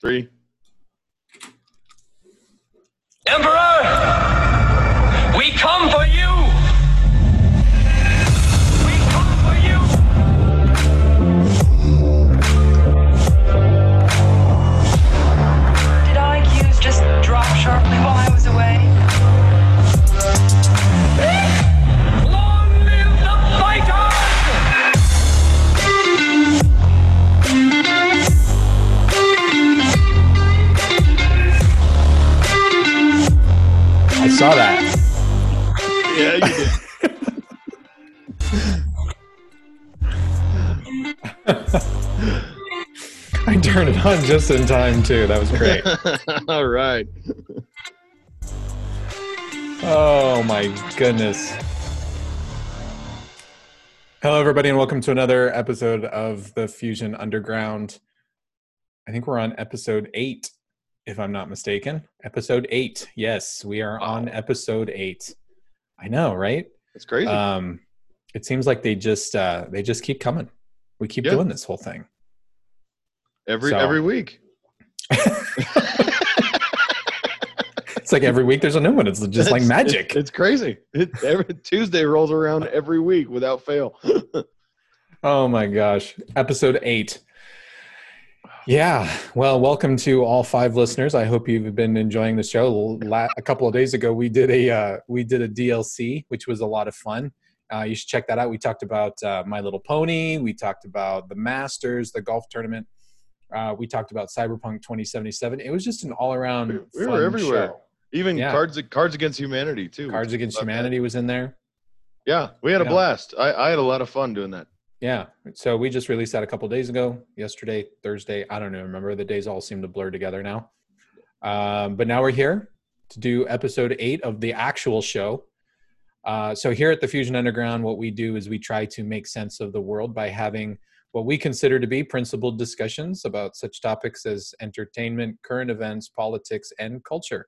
Three. Emperor! Saw that. Yeah, you did. I turned it on just in time too. That was great. All right. Oh my goodness. Hello, everybody, and welcome to another episode of the Fusion Underground. I think we're on episode eight, if I'm not mistaken. Episode eight. Yes, we are on episode eight. I know, right? It's crazy. Um, it seems like they just uh, they just keep coming. We keep Yeah. doing this whole thing. every so- every week. It's like every week there's a new one. It's just like magic. It's, it's crazy. It, every Tuesday rolls around every week without fail. Oh my gosh. Episode eight. Yeah. Well, welcome to all five listeners. I hope you've been enjoying the show. A couple of days ago, we did a uh, we did a DLC, which was a lot of fun. Uh, you should check that out. We talked about uh, My Little Pony. We talked about the Masters, the golf tournament. Uh, we talked about Cyberpunk 2077. It was just an all around We- we were fun everywhere. show. Even Yeah. cards Cards Against Humanity too. Cards Against about that. Humanity was in there. Yeah, we had a Yeah. blast. I, I had a lot of fun doing that. Yeah. So we just released that a couple days ago, yesterday, Thursday. I don't even remember. The days all seem to blur together now. Um, but now we're here to do episode eight of the actual show. Uh, so here at the Fusion Underground, what we do is we try to make sense of the world by having what we consider to be principled discussions about such topics as entertainment, current events, politics, and culture.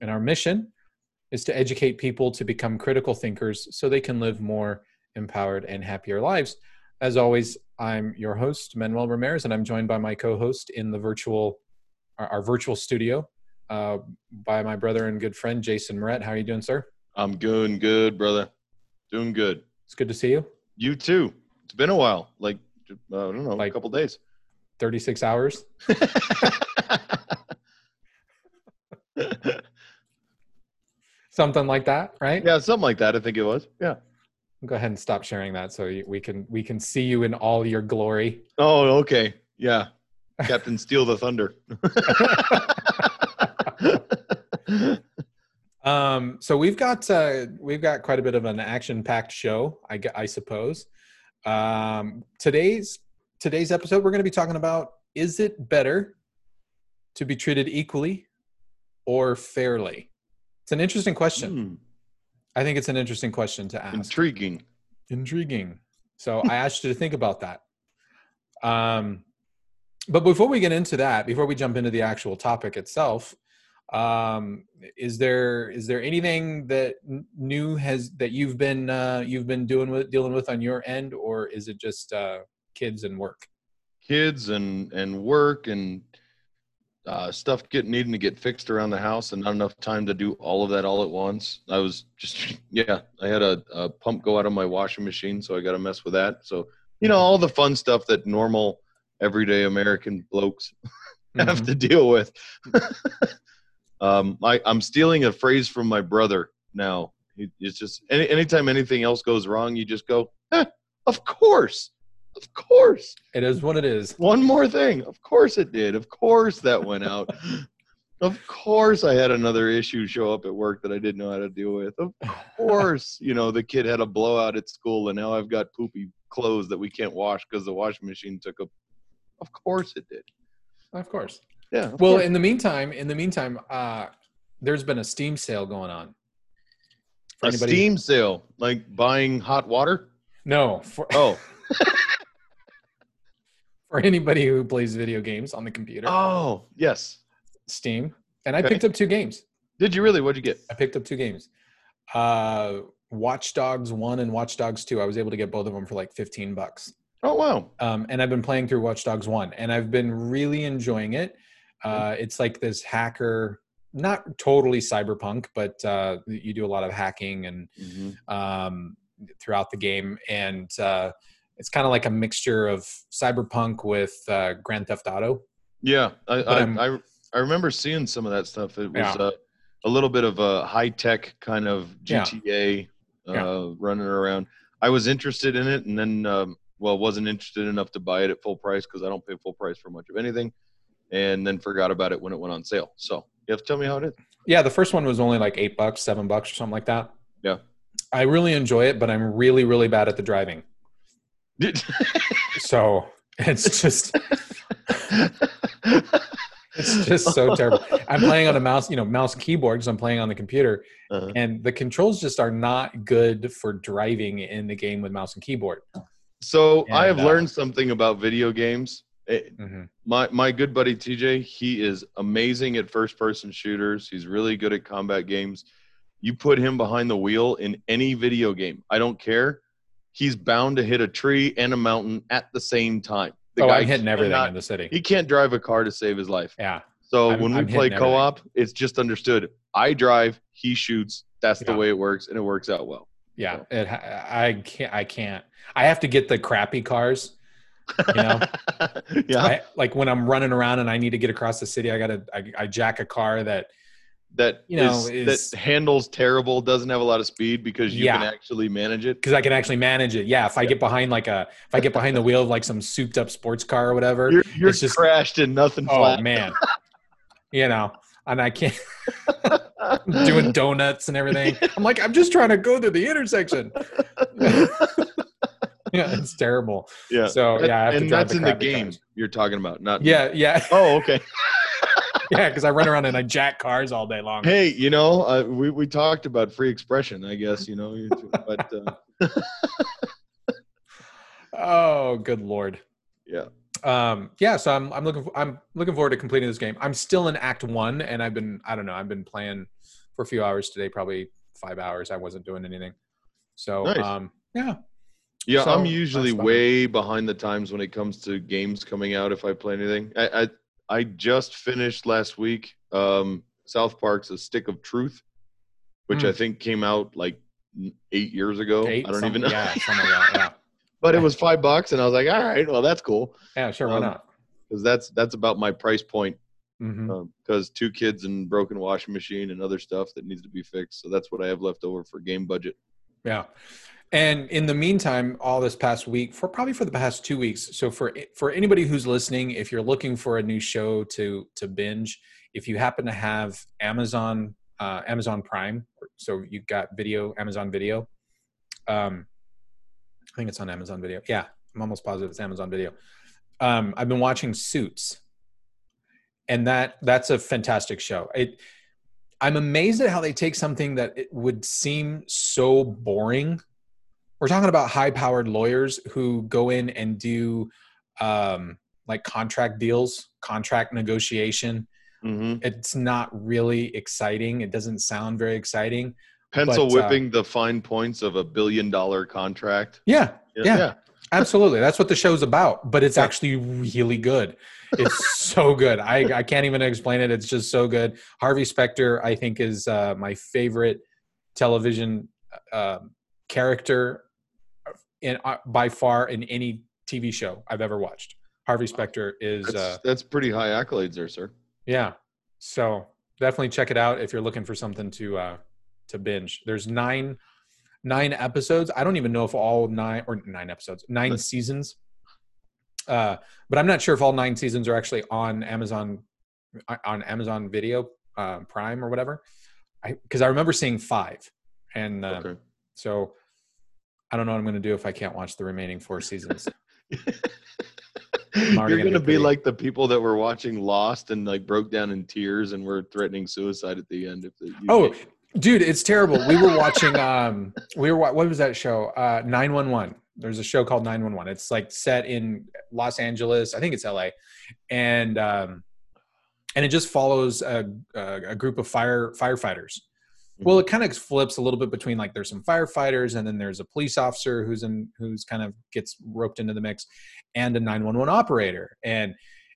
And our mission is to educate people to become critical thinkers so they can live more empowered and happier lives. As always, I'm your host, Manuel Ramirez, and I'm joined by my co-host in the virtual, our, our virtual studio, uh, by my brother and good friend Jason Moret. How are you doing, sir? I'm doing good, brother. Doing good. It's good to see you. You too. It's been a while. Like uh, I don't know, Like- a couple days. 36 hours. Something like that, right? yeah, something like that. I think it was. Yeah. Go ahead and stop sharing that so we can we can see you in all your glory. Oh, okay. Yeah. Captain Steal the Thunder. Um, so we've got uh, we've got quite a bit of an action-packed show, I, I suppose. Um, today's today's episode, we're going to be talking about: is it better to be treated equally or fairly? It's an interesting question. Hmm, I think it's an interesting question to ask. intriguing. Intriguing. So I asked you to think about that. Um, but before we get into that, before we jump into the actual topic itself, um, is there is there anything that n- new has that you've been uh, you've been doing with dealing with on your end, or is it just uh, kids and work? Kids and and work and uh, stuff get needing to get fixed around the house and not enough time to do all of that all at once. I was just yeah, I had a, a pump go out of my washing machine, so I got to mess with that. So you know all the fun stuff that normal everyday American blokes have Mhm. to deal with. um, I, I'm stealing a phrase from my brother now. It's just any, anytime anything else goes wrong, you just go, eh, "Of course, of course." It is what it is. One more thing, of course it did. Of course that went out. of course I had another issue show up at work that I didn't know how to deal with. Of course, you know the kid had a blowout at school, and now I've got poopy clothes that we can't wash because the washing machine took a. Of course it did. Of course. Yeah. of Well, course. in the meantime, in the meantime, uh, there's been a Steam sale going on. For a anybody- Steam sale, like buying hot water. No, for, Oh, for anybody who plays video games on the computer, oh, yes. Steam, and I Okay. picked up two games. Did you really? What'd you get? I picked up two games. Uh, Watch Dogs One and Watch Dogs Two. I was able to get both of them for like fifteen bucks. Oh wow. Um, and I've been playing through Watch Dogs One, and I've been really enjoying it. Uh, it's like this hacker, not totally cyberpunk, but uh, you do a lot of hacking and Mhm. um, throughout the game, and uh, it's kind of like a mixture of cyberpunk with uh, Grand Theft Auto. Yeah, I, I, I I remember seeing some of that stuff. It was Yeah. uh, a little bit of a high tech kind of Yeah. GTA uh, Yeah. running around. I was interested in it, and then um, well, wasn't interested enough to buy it at full price because I don't pay full price for much of anything, and then forgot about it when it went on sale. So you have to tell me how it is. Yeah, the first one was only like eight bucks, seven bucks, or something like that. Yeah. I really enjoy it, but I'm really, really bad at the driving. So it's just it's just so terrible. I'm playing on a mouse, you know, mouse and keyboard because I'm playing on the computer, Uh, and the controls just are not good for driving in the game with mouse and keyboard. so I have uh, learned something about video games. It, Mhm. my my good buddy TJ, he is amazing at first person shooters. He's really good at combat games. You put him behind the wheel in any video game, I don't care. He's bound to hit a tree and a mountain at the same time. The oh, guy I'm hitting everything cannot- in the city. He can't drive a car to save his life. Yeah, So I'm- when we I'm play co-op, it's just understood. I drive, he shoots. That's the way it works, and it works out well. yeah. It, I can't. I can't. I have to get the crappy cars. You know, yeah, I, like when I'm running around and I need to get across the city, I gotta. I, I jack a car that that you know, is- is- that handles terrible, doesn't have a lot of speed because you can actually manage it. because I can actually manage it. Yeah, if I Yeah. get behind like a, if I get behind the wheel of like some souped up sports car or whatever, You're, you're it's just- crashed and nothing oh flat. man, you know, and I can't doing donuts and everything. I'm like, I'm just trying to go to the intersection. yeah, it's terrible. yeah. So yeah, I have to and drive that's in the game you're talking about, not Yeah, yeah, Oh, okay. yeah. Because I run around and I jack cars all day long. Hey, you know, uh, we we talked about free expression. I guess you know, but uh, Oh, good lord. yeah. um yeah so i'm i'm looking i'm looking forward to completing this game i'm still in act one and i've been i don't know i've been playing for a few hours today probably five hours i wasn't doing anything so Nice. um yeah Yeah, So, I'm usually way behind the times when it comes to games coming out. If I play anything, I I, I just finished last week. Um, South Park's A Stick of Truth, which Hmm. I think came out like eight years ago. eight I don't even know. yeah something like that but it was five bucks, and I was like, all right, well, that's cool yeah yeah sure why Um, not because that's that's about my price point. Because two kids and broken washing machine and other stuff that needs to be fixed. So that's what I have left over for game budget. yeah and in the meantime all this past week for probably for the past two weeks so for for anybody who's listening if you're looking for a new show to to binge if you happen to have amazon uh, amazon prime so you've got video amazon video um i think it's on amazon video. Yeah i'm almost positive it's amazon video. Um i've been watching suits. And that that's a fantastic show. It i'm amazed at how they take something that it would seem so boring we're talking about high powered lawyers who go in and do um like contract deals contract negotiation. Hmm it's not really exciting. It doesn't sound very exciting Pencil But, uh, whipping the fine points of a billion dollar contract. yeah Yeah. absolutely. That's what the show's about but it's actually really good. It's so good. I, I can't even explain it. It's just so good. Harvey specter i think is uh, my favorite television uh, character in uh, by far in any tv show i've ever watched. Harvey specter is That's, uh, that's pretty high accolades there, sir. yeah. So definitely check it out if you're looking for something to uh to binge. There's nine nine episodes. I don't even know if all nine or nine episodes nine seasons. Uh but i'm not sure if all nine seasons are actually on amazon uh, on amazon video uh, prime or whatever. I because i remember seeing five and uh, Okay. so i don't know what i'm going to do if i can't watch the remaining four seasons You're gonna gonna be pretty- like the people that were watching Lost and like broke down in tears and were threatening suicide at the end. If the, Oh, dude, it's terrible. We were watching. Um, we were what was that show? Uh, Nine One One. There's a show called Nine One One. It's like set in Los Angeles. I think it's L.A. and um, and it just follows a, a group of fire firefighters. Well, it kind of flips a little bit between like there's some firefighters and then there's a police officer who's in who's kind of gets roped into the mix, and a 911 operator. And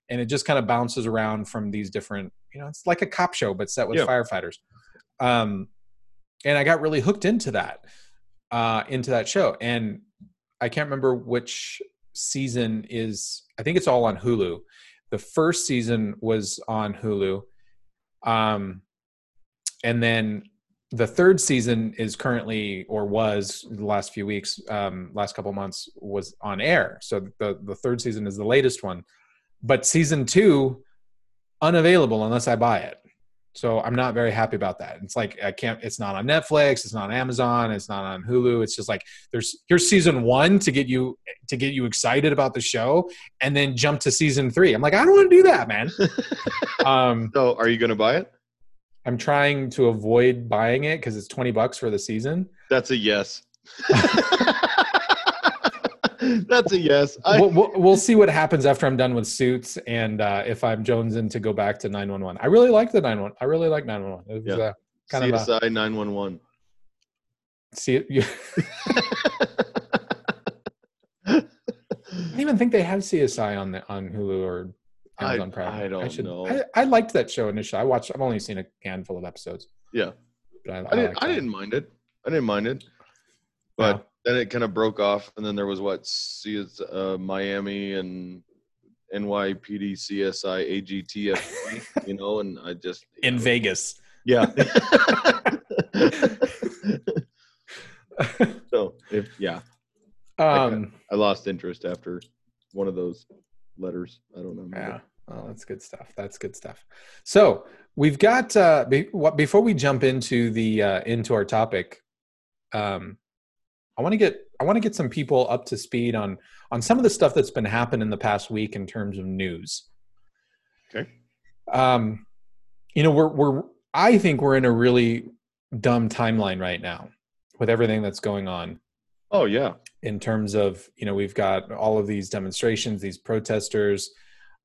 and it just kind of bounces around from these different. You know, it's like a cop show but set with Yeah. firefighters. Um, and I got really hooked into that, uh, into that show, and I can't remember which season is. I think it's all on Hulu. The first season was on Hulu, um, and then the third season is currently or was the last few weeks um last couple months was on air. So the the third season is the latest one. But season two unavailable unless i buy it. So i'm not very happy about that. It's like i can't it's not on netflix it's not on amazon it's not on hulu. It's just like there's here's season one to get you to get you excited about the show and then jump to season three. I'm like i don't want to do that man. Um So, are you going to buy it? I'm trying to avoid buying it because it's 20 bucks for the season. That's a yes. That's a yes. I, we'll, we'll, we'll see what happens after I'm done with Suits and uh, if I'm jonesing to go back to 911. I really like the 911. I really like 911. It was Yeah. uh, kind of CSI 911. see it. You, I don't even think they have CSI on the on Hulu or I- Amazon Prime. I don't should, know. I, I liked that show initially. I watched. I've only seen a handful of episodes. Yeah. but I, I I, didn't. I didn't mind it. I didn't mind it. But Yeah. then it kind of broke off, and then there was what? See, it's uh, Miami and NYPD, CSI, AGTF. you know, and I just in Vegas. yeah. so if yeah, Um, I lost interest after one of those letters. I don't know. Yeah. Oh, that's good stuff. That's good stuff. So we've got uh, be, what, before we jump into the uh, into our topic, um, I want to get I want to get some people up to speed on on some of the stuff that's been happening in the past week in terms of news. Okay. Um, you know, we're we're I think we're in a really dumb timeline right now with everything that's going on Oh yeah. In terms of you know we've got all of these demonstrations these protesters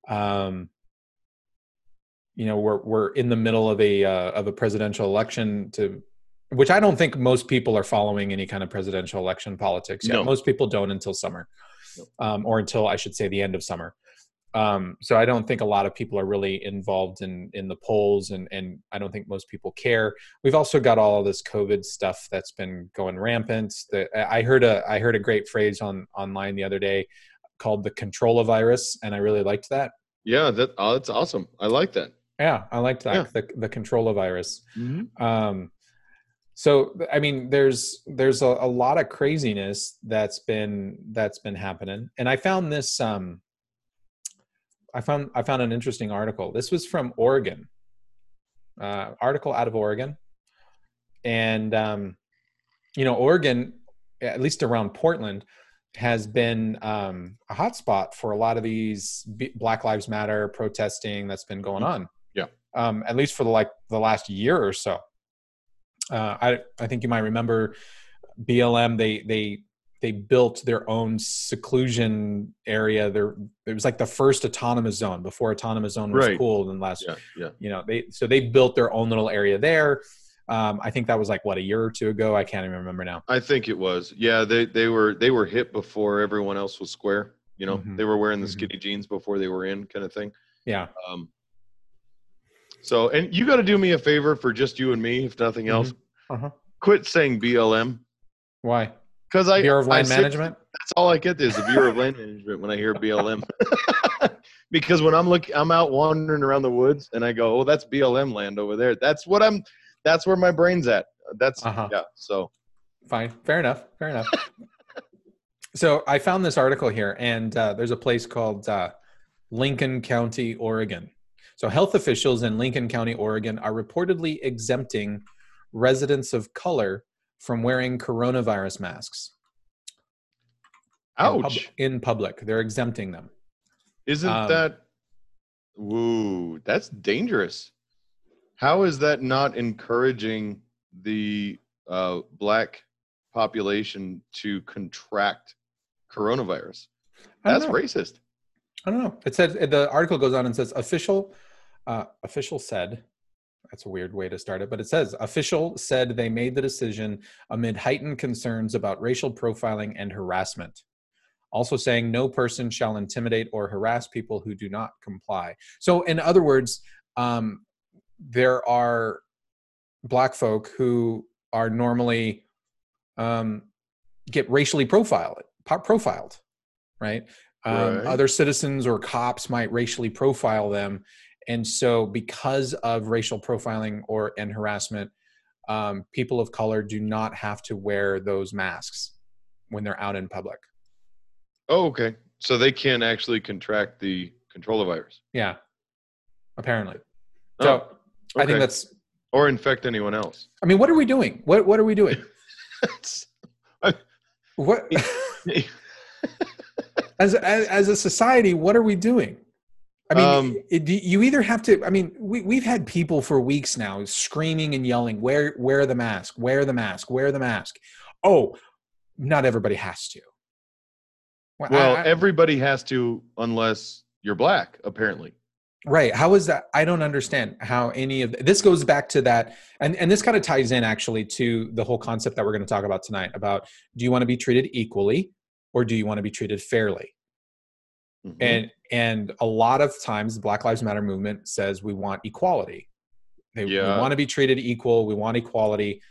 um you know we're we're in the middle of a uh, of a presidential election to which i don't think most people are following any kind of presidential election politics yet. No. most people don't until summer um, or until i should say the end of summer um, so i don't think a lot of people are really involved in in the polls and and i don't think most people care we've also got all of this covid stuff that's been going rampant the, i heard a i heard a great phrase on online the other day called the control virus and i really liked that Yeah. That. Oh, that's awesome. I like that. yeah i liked that Yeah. the, the control virus Mm-hmm. um so i mean there's there's a, a lot of craziness that's been that's been happening and i found this um i found i found an interesting article this was from oregon uh article out of oregon and um you know oregon at least around portland has been um a hotspot for a lot of these B- black lives matter protesting that's been going on Yeah. um at least for the like the last year or so uh, I I think you might remember BLM. They they they built their own seclusion area. There it was like the first autonomous zone before autonomous zone was Right. cool And last. Yeah. Yeah. You know they so they built their own little area there. Um, I think that was like what a year or two ago. I can't even remember now. I think it was. Yeah, they they were they were hit before everyone else was square. You know, Mhm. they were wearing the Mhm. skinny jeans before they were in, kind of thing. Yeah. Um. So, and you got to do me a favor for just you and me, if nothing else. Uh-huh. Quit saying BLM Why? Because I Bureau of I Land sit- Management. That's all I get is the Bureau of Land Management when I hear BLM. because when I'm looking, I'm out wandering around the woods and I go, "Oh, that's BLM land over there." That's what I'm. That's where my brain's at. That's Uh-huh. yeah. So Fine. Fair enough. Fair enough. so I found this article here, and uh, there's a place called uh, Lincoln County, Oregon. So health officials in Lincoln County, Oregon are reportedly exempting residents of color from wearing coronavirus masks in pub- ouch. in public. They're exempting them. Isn't Um, that woo, that's dangerous. How is that not encouraging the uh, black population to contract coronavirus? That's racist. I don't know. It says the article goes on and says official uh, official said that's a weird way to start it, but it says official said they made the decision amid heightened concerns about racial profiling and harassment. Also saying no person shall intimidate or harass people who do not comply. So, in other words, um, there are black folk who are normally um, get racially profiled, profiled, right? Um, Right. Other citizens or cops might racially profile them, and so because of racial profiling or and harassment, um, people of color do not have to wear those masks when they're out in public. Oh, okay. So they can't actually contract the controller virus. Yeah, apparently. So Oh, I think that's. or infect anyone else. I mean, what are we doing? What What are we doing? What as as, as a society, what are we doing? I mean, Um, it, you either have to. I mean, we we've had people for weeks now screaming and yelling, "Wear wear the mask, wear the mask, wear the mask." Oh, not everybody has to. well, I- I- everybody has to unless you're black, apparently. Right. How is that? I don't understand how any of this goes back to that. And, and this kind of ties in actually to the whole concept that we're going to talk about tonight about do you want to be treated equally or do you want to be treated fairly? Mhm. And, and a lot of times the Black Lives Matter movement says we want equality. They, Yeah. We want to be treated equal. We want equality,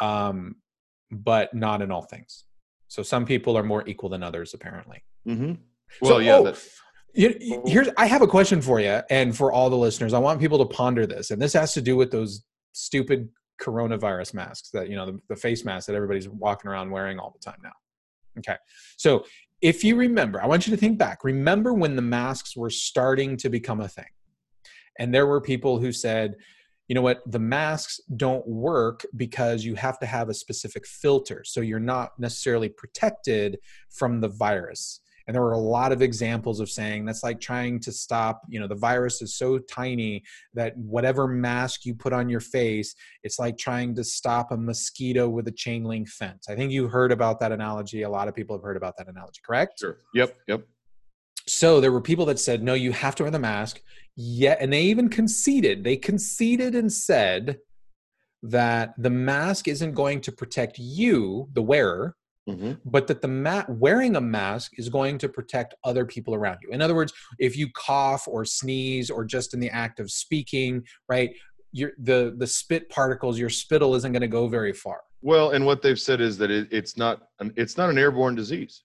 um, but not in all things. So some people are more equal than others, apparently. Mhm. So- Well, yeah. oh, You, you- here's I have a question for you, and for all the listeners, I want people to ponder this, and this has to do with those stupid coronavirus masks that you know the, the face masks that everybody's walking around wearing all the time now. Okay, so if you remember, I want you to think back. Remember when the masks were starting to become a thing, and there were people who said, you know what, the masks don't work because you have to have a specific filter, so you're not necessarily protected from the virus and there were a lot of examples of saying that's like trying to stop you know the virus is so tiny that whatever mask you put on your face it's like trying to stop a mosquito with a chain link fence i think you heard about that analogy a lot of people have heard about that analogy correct sure. Yep. Yep. so there were people that said no you have to wear the mask yeah and they even conceded they conceded and said that the mask isn't going to protect you the wearer hmm but that the ma- wearing a mask is going to protect other people around you. In other words, if you cough or sneeze or just in the act of speaking, right, your the the spit particles, your spittle isn't going to go very far. Well, and what they've said is that it, it's not an it's not an airborne disease.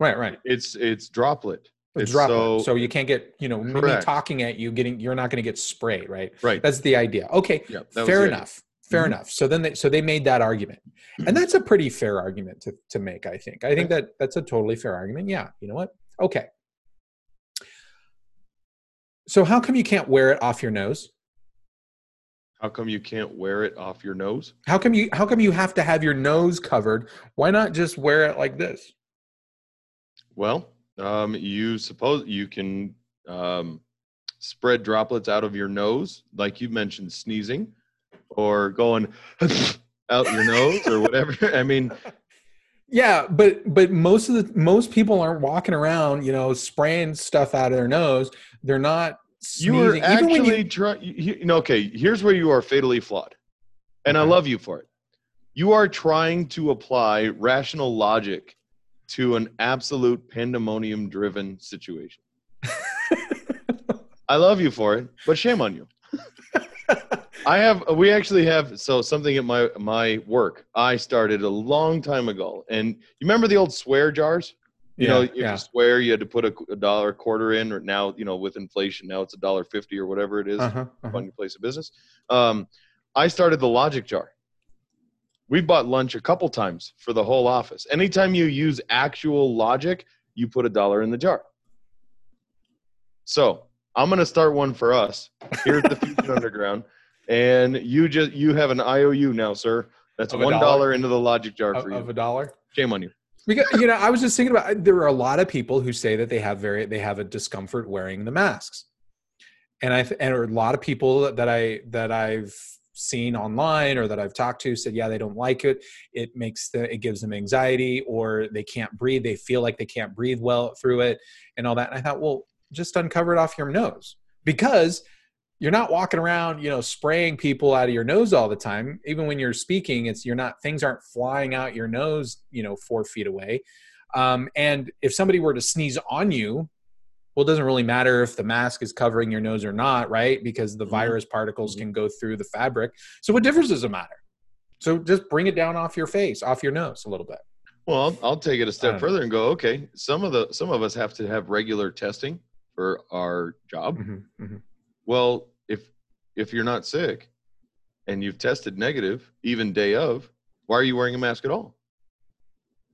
Right, right. It's it's droplet. It's droplet. So, so- you can't get, you know, me talking at you, getting you're not going to get sprayed, right? Right. That's the idea. Okay, Yeah. fair enough. idea. Enough. Fair Mhm. enough. So then they so they made that argument. And that's a pretty fair argument to, to make, I think. I think that that's a totally fair argument. Yeah. You know what? Okay. So how come you can't wear it off your nose? How come you can't wear it off your nose? How come you how come you have to have your nose covered? Why not just wear it like this? Well, um, you suppose you can um, spread droplets out of your nose, like you mentioned, sneezing, or going out your nose, or whatever. I mean, Yeah, but but most of the most people aren't walking around, you know, spraying stuff out of their nose. They're not you are sneezing. Even when actually you- trying. You know, okay. Here's where you are fatally flawed, and I love you for it. You are trying to apply rational logic to an absolute pandemonium-driven situation. I love you for it, but shame on you. I have we actually have so something at my my work I started a long time ago. And you remember the old swear jars? You know, if yeah. you swear you had to put a, a dollar quarter in or now, you know, with inflation now it's a dollar 50 or whatever it is Uh-huh, uh-huh. on your place of business. Um, I started the logic jar. We bought lunch a couple times for the whole office. Anytime you use actual logic, you put a dollar in the jar. So I'm gonna start one for us here at the Fusion Underground, and you just you have an IOU now, sir. That's one dollar? into the logic jar Of, for you. of a dollar. Shame on you. Because you know, I was just thinking about there are a lot of people who say that they have very they have a discomfort wearing the masks, and I and a lot of people that I that I've seen online or that I've talked to said yeah they don't like it. It makes the it gives them anxiety or they can't breathe. They feel like they can't breathe well through it and all that. And I thought, well, just uncover it off your nose because you're not walking around you know spraying people out of your nose all the time even when you're speaking it's you're not things aren't flying out your nose you know four feet away Um, and if somebody were to sneeze on you, well, it doesn't really matter if the mask is covering your nose or not, right? Because the Mhm. virus particles Mhm. can go through the fabric. So what difference does it matter? So just bring it down off your face, off your nose a little bit. Well, I'll, I'll take it a step don't further and go. Okay, some of the some of us have to have regular testing for our job. Mhm, mhm. Well, if if you're not sick and you've tested negative, even day of, why are you wearing a mask at all?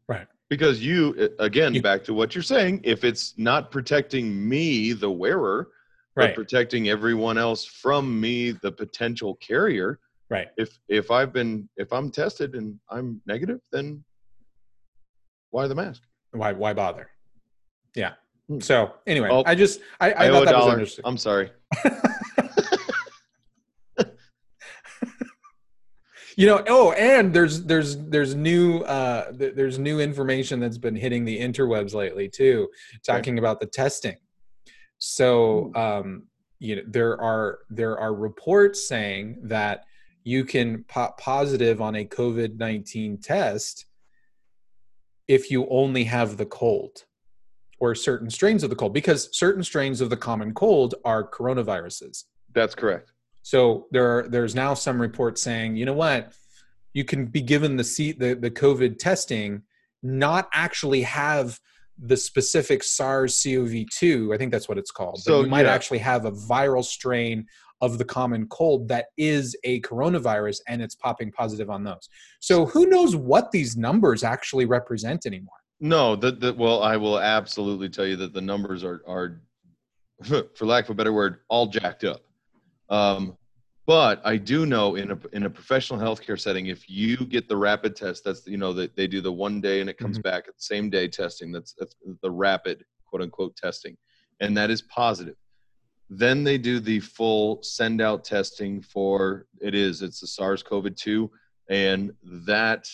Right. Because you again, You- back to what you're saying, if it's not protecting me, the wearer, but Right, protecting everyone else from me, the potential carrier, right. if if I've been if I'm tested and I'm negative, then why the mask? Why why bother? Yeah. Hmm. So anyway, Oh, I just I, I, I, thought that was interesting. I'm sorry. you know oh and there's there's there's new uh th- there's new information that's been hitting the interwebs lately too talking about the testing. So um you know there are there are reports saying that you can pop positive on a covid-19 test if you only have the cold or certain strains of the cold because certain strains of the common cold are coronaviruses. That's correct. So there are, there's now some reports saying, you know what, you can be given the seat the, the COVID testing, not actually have the specific SARS-CoV-2. I think that's what it's called. So, but you might yeah. actually have a viral strain of the common cold that is a coronavirus, and it's popping positive on those. So who knows what these numbers actually represent anymore? No, that that well, I will absolutely tell you that the numbers are are, for lack of a better word, all jacked up. Um, but I do know in a in a professional healthcare setting, if you get the rapid test, that's you know that they do the one day and it comes back at the same day testing. That's that's the rapid quote unquote testing, and that is positive. Then they do the full send out testing for it is it's the SARS-CoV-2, and that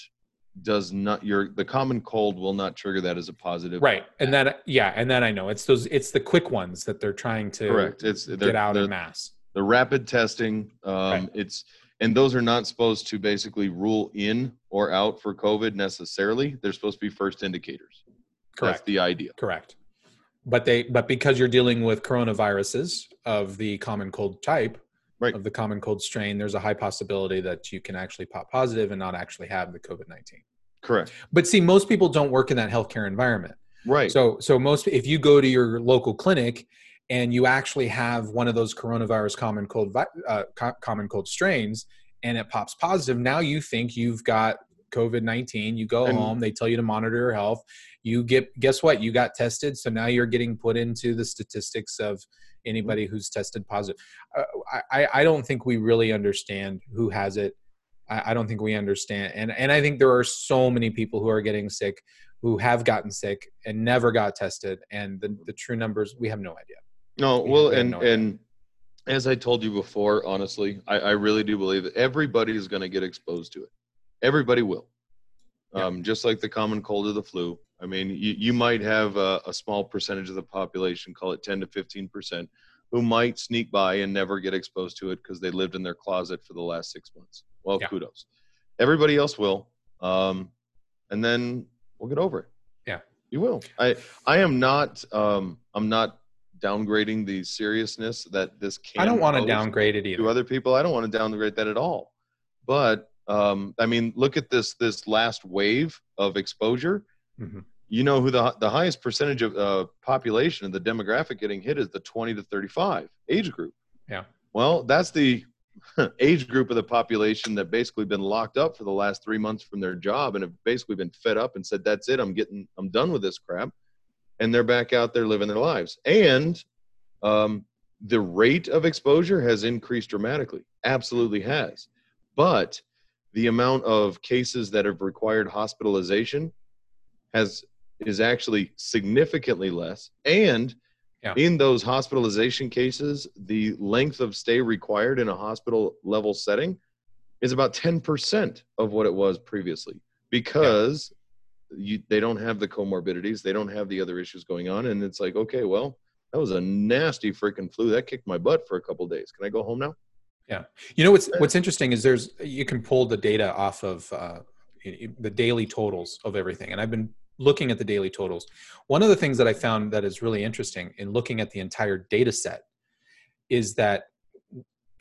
does not your the common cold will not trigger that as a positive. Right, and that yeah, and then I know it's those it's the quick ones that they're trying to Correct. It's get out they're, in mass. The rapid testing. Um, Right. It's and those are not supposed to basically rule in or out for COVID necessarily. They're supposed to be first indicators. That's Correct. the idea. Correct. But they but because you're dealing with coronaviruses of the common cold type, Right. of the common cold strain, there's a high possibility that you can actually pop positive and not actually have the COVID-19. Correct. But see, most people don't work in that healthcare environment. Right. So so most if you go to your local clinic and you actually have one of those coronavirus common cold uh, common cold strains and it pops positive, now you think you've got COVID nineteen. You go And- home, they tell you to monitor your health. You get guess what? You got tested, so now you're getting put into the statistics of anybody who's tested positive. Uh, I I don't think we really understand who has it. I, I don't think we understand, and and I think there are so many people who are getting sick who have gotten sick and never got tested and the, the true numbers we have no idea No, well, and no and as I told you before, honestly, I, I really do believe that everybody is going to get exposed to it. Everybody will. Yeah. Um, just like the common cold or the flu. I mean, you, you might have a, a small percentage of the population, call it 10 to 15 percent, who might sneak by and never get exposed to it because they lived in their closet for the last six months. Well, Yeah. kudos. Everybody else will, um, and then we'll get over it. Yeah. you will. I I am not um, I'm not downgrading the seriousness that this can. i don't want to downgrade it to other people. I don't want to downgrade that at all. But um, I mean, look at this this last wave of exposure. Mhm. You know who the the highest percentage of uh, population of the demographic getting hit is the 20 to 35 age group. Yeah. Well, that's the age group of the population that basically been locked up for the last three months from their job and have basically been fed up and said, "That's it. I'm getting. I'm done with this crap." And they're back out there living their lives. And um, the rate of exposure has increased dramatically. Absolutely has. But the amount of cases that have required hospitalization has is actually significantly less. And Yeah. in those hospitalization cases, the length of stay required in a hospital level setting is about 10% of what it was previously because you, they don't have the comorbidities, they don't have the other issues going on. And it's like, okay, well, that was a nasty freaking flu. That kicked my butt for a couple days. Can I go home now? Yeah, you know what's what's interesting is there's you can pull the data off of uh, the daily totals of everything and i've been looking at the daily totals, one of the things that I found that is really interesting in looking at the entire data set is that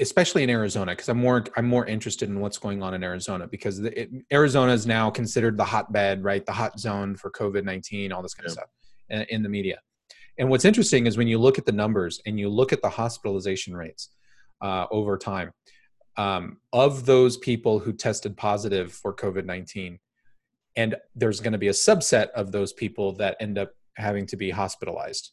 especially in Arizona, because I'm more I'm more interested in what's going on in Arizona because the, it, Arizona is now considered the hotbed, right? The hot zone for COVID nineteen, all this kind of stuff in, in the media. And what's interesting is when you look at the numbers and you look at the hospitalization rates uh, over time um, of those people who tested positive for COVID nineteen, and there's going to be a subset of those people that end up having to be hospitalized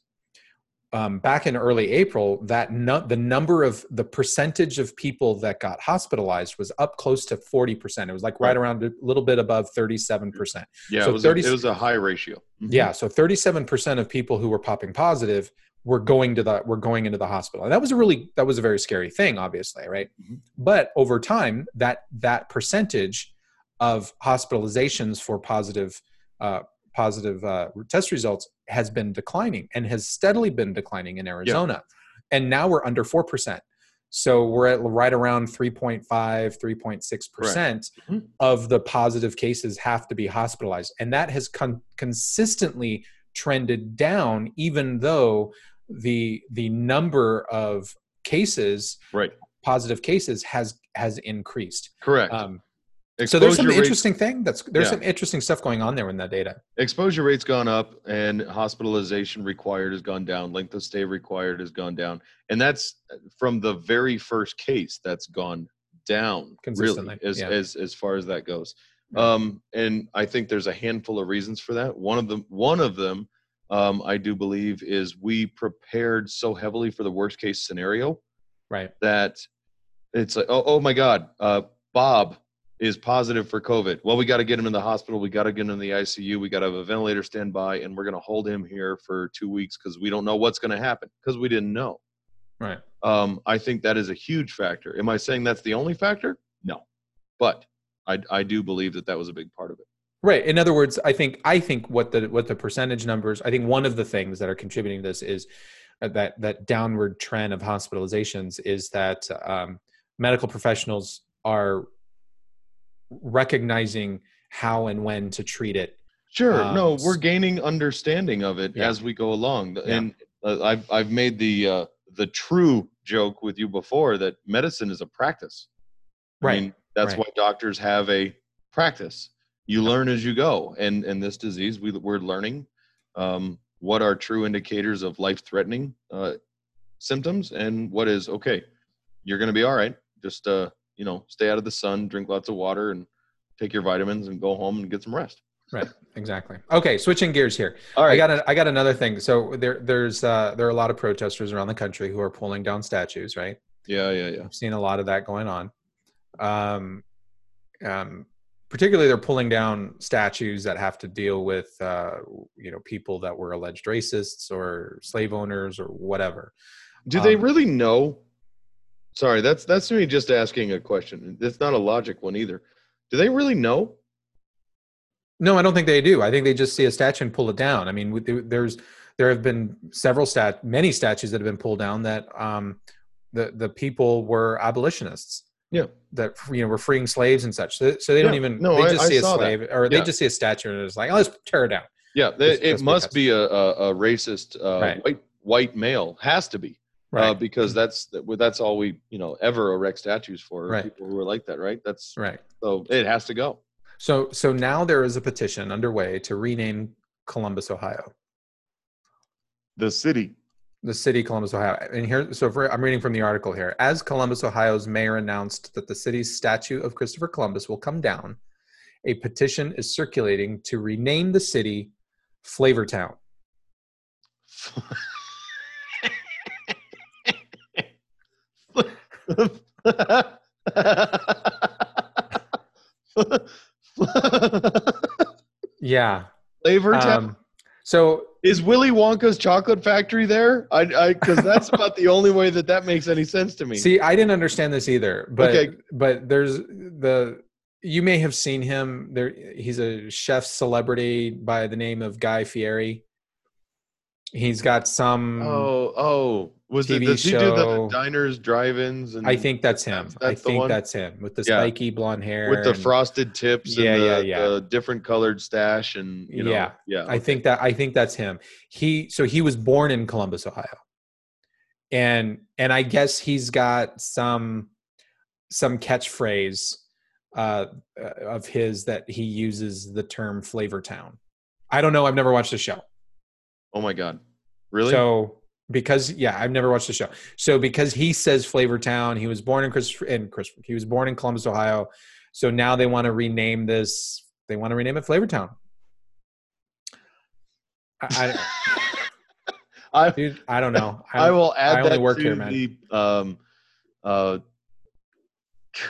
um, back in early April, that nu- the number of the percentage of people that got hospitalized was up close to forty percent. It was like right Right. around a little bit above thirty-seven percent. Yeah, So it was 30 a, it was a high ratio. Mhm. Yeah, so thirty-seven percent of people who were popping positive were going to the were going into the hospital, and that was a really that was a very scary thing, obviously, right? Mhm. But over time, that that percentage of hospitalizations for positive uh, positive uh, test results has been declining and has steadily been declining in Arizona, and now we're under four percent. So we're at right around 3.5, 3.6 percent Mhm. of the positive cases have to be hospitalized, and that has con- consistently trended down, even though the the number of cases, Right. positive cases, has has increased. Correct. Um, so there's some Exposure rates- interesting thing that's there's Yeah. some interesting stuff going on there in that data. exposure rate's gone up and hospitalization required has gone down length of stay required has gone down and that's from the very first case that's gone down Consistently, really as, yeah. as as far as that goes um and i think there's a handful of reasons for that one of them one of them um i do believe is we prepared so heavily for the worst case scenario Right. that it's like, oh, oh my God, uh, Bob is positive for COVID. Well, we got to get him in the hospital. We got to get him in the ICU. We got to have a ventilator standby, and we're going to hold him here for two weeks because we don't know what's going to happen because we didn't know. Right. Um, I think that is a huge factor. Am I saying that's the only factor? No, but I, I do believe that that was a big part of it. Right. In other words, I think I think what the what the percentage numbers. I think one of the things that are contributing to this is uh, that that downward trend of hospitalizations is that um, medical professionals are recognizing how and when to treat it. Sure. Um, no, we're gaining understanding of it Yeah. as we go along. Yeah. And uh, I've I've made the uh, the true joke with you before that medicine is a practice. I Right, mean, that's right. why doctors have a practice. You learn as you go, and and this disease, we we're learning um, what are true indicators of life-threatening uh, symptoms, and what is okay. You're going to be all right. Just uh, you know, stay out of the sun, drink lots of water, and take your vitamins, and go home and get some rest. Right. Exactly. Okay. Switching gears here. All right. I got a, I got another thing. So there there's uh, there are a lot of protesters around the country who are pulling down statues. Right. yeah, yeah, yeah. I've seen a lot of that going on. Um, um, particularly, they're pulling down statues that have to deal with, uh, you know, people that were alleged racists or slave owners or whatever. Do they Um, really know? Sorry, that's that's me just asking a question. It's not a logic one either. Do they really know? No, I don't think they do. I think they just see a statue and pull it down. I mean, there's there have been several stat, many statues that have been pulled down that um, the the people were abolitionists. Yeah. that you know were freeing slaves and such. So, so they don't even. No, they I- just I see a saw that. slave, or they just see a statue and it's like, oh, let's tear it down. Yeah, they, it must be a, a, a racist uh, Right. white white male. Has to be uh, because that's that's all we you know ever erect statues for. Right. People who are like that, right? That's right. so it has to go. So so now there is a petition underway to rename Columbus, Ohio, The city. the city Columbus, Ohio. And here, so for, I'm reading from the article here. As Columbus, Ohio's mayor announced that the city's statue of Christopher Columbus will come down, a petition is circulating to rename the city Flavortown. Yeah. Flavor. Um, so Is Willy Wonka's chocolate factory there? I, I, because that's about the only way that that makes any sense to me. See, I didn't understand this either, but Okay. but there's the you may have seen him there. He's a chef celebrity by the name of Guy Fieri. He's got some oh, oh, Was it TV does he do the diners, drive-ins, and I think that's him. That's- I think one? that's him with the Yeah. spiky blonde hair. with the and- frosted tips Yeah, and the, yeah, yeah. the different colored stash and you know Yeah. yeah I think that I think that's him. He so he was born in Columbus, Ohio, and and I guess he's got some some catchphrase uh, uh, of his that he uses the term "flavor town." I don't know. I've never watched the show. oh my god really So because yeah, I've never watched the show. So because he says Flavor Town, he was born in Chris in Chris he was born in Columbus, Ohio. So now they want to rename this. They want to rename it Flavor Town. I, I, I dude, I don't know. I will add I only that work to here, man. the um uh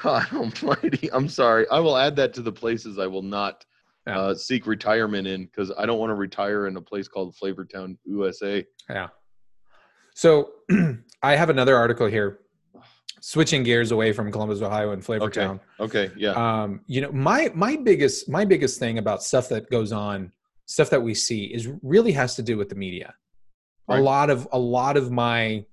God almighty. I'm sorry. I will add that to the places I will not Yeah. uh, seek retirement in because I don't want to retire in a place called Flavortown, USA. Yeah. So I have another article here, switching gears away from Columbus, Ohio, and Flavor Okay. Town. Okay, yeah. um you know my my biggest my biggest thing about stuff that goes on stuff that we see is really has to do with the media a lot of a lot of my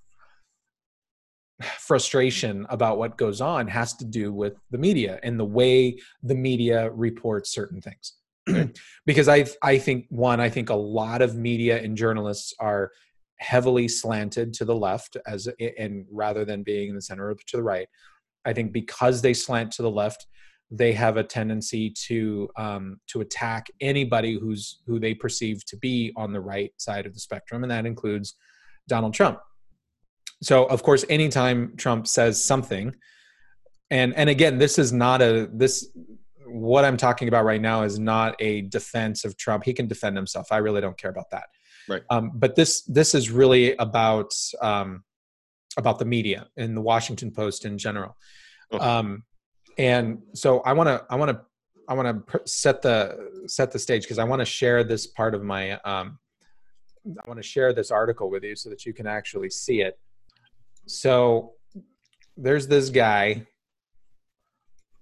frustration about what goes on has to do with the media and the way the media reports certain things because i i think one i think a lot of media and journalists are heavily slanted to the left as and rather than being in the center to the right i think because they slant to the left they have a tendency to um, to attack anybody who's who they perceive to be on the right side of the spectrum, and that includes Donald Trump. So, of course, anytime Trump says something, and and again, this is not a this what I'm talking about right now is not a defense of Trump. He can defend himself. I really don't care about that. Right. Um, but this this is really about um, about the media and the Washington Post in general. Um, and so I want to I want to I want to set the set the stage because I want to share this part of my um, I want to share this article with you so that you can actually see it. So there's this guy.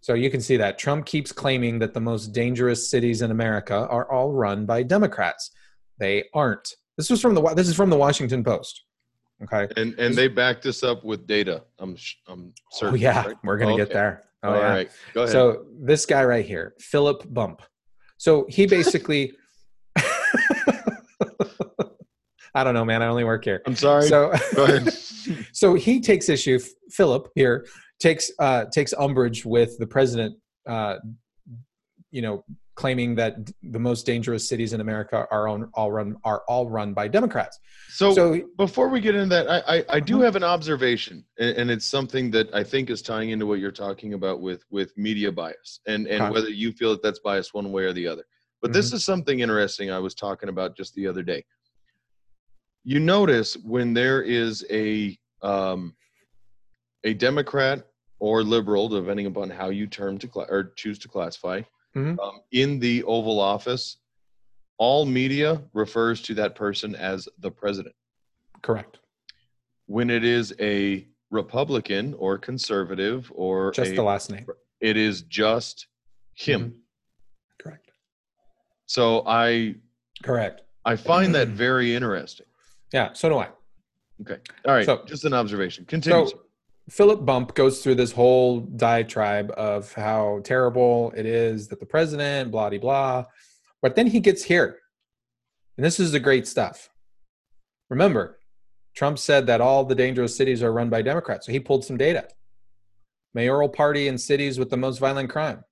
So you can see that Trump keeps claiming that the most dangerous cities in America are all run by Democrats. They aren't. This was from the this is from the Washington Post. Okay. and and they backed this up with data. I'm I'm certain. oh yeah, right? we're gonna Okay. get there. Oh All yeah. right, go ahead. So this guy right here, Philip Bump. So he basically, I don't know, man. I only work here. I'm sorry. So, so he takes issue. Philip here takes uh, takes umbrage with the president. Uh, you know, claiming that the most dangerous cities in America are on, all run are all run by Democrats. So, So before we get into that, I I, I do Mhm. have an observation, and, it's something that I think is tying into what you're talking about with with media bias, and and Okay. whether you feel that that's biased one way or the other. But this is something interesting I was talking about just the other day. You notice when there is a um, a Democrat or liberal, depending upon how you term to cla- or choose to classify, Mhm. um, in the Oval Office, all media refers to that person as the president correct, when it is a Republican or conservative or just a- the last name. it is just him. Mhm. Correct, So I correct. I find that very interesting. Yeah, so do I. Okay. All right. So- just an observation. Continue. So Philip Bump goes through this whole diatribe of how terrible it is that the president, blah de blah. But then he gets here. And this is the great stuff. Remember, Trump said that all the dangerous cities are run by Democrats. So he pulled some data. Mayoral party in cities with the most violent crime.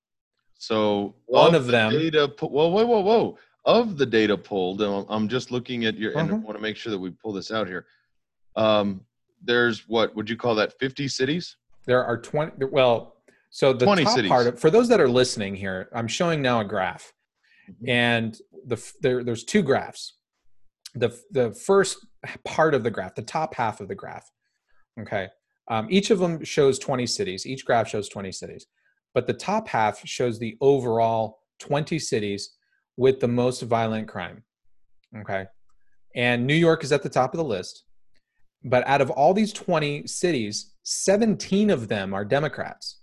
so one of the them- Data. Whoa, whoa, whoa, whoa. Of the data pulled, and I'm- just looking at your, and I Mhm. want to make sure that we pull this out here. Um, there's what would you call that? 50 cities? There are 20 well, so the 20 top cities. part of, for those that are listening here, I'm showing now a graph. Mhm. and the there, there's two graphs. The the first part of the graph, the top half of the graph, okay. Um, each of them shows 20 cities. Each graph shows 20 cities, but the top half shows the overall 20 cities with the most violent crime. Okay, and New York is at the top of the list. But out of all these 20 cities, 17 of them are Democrats.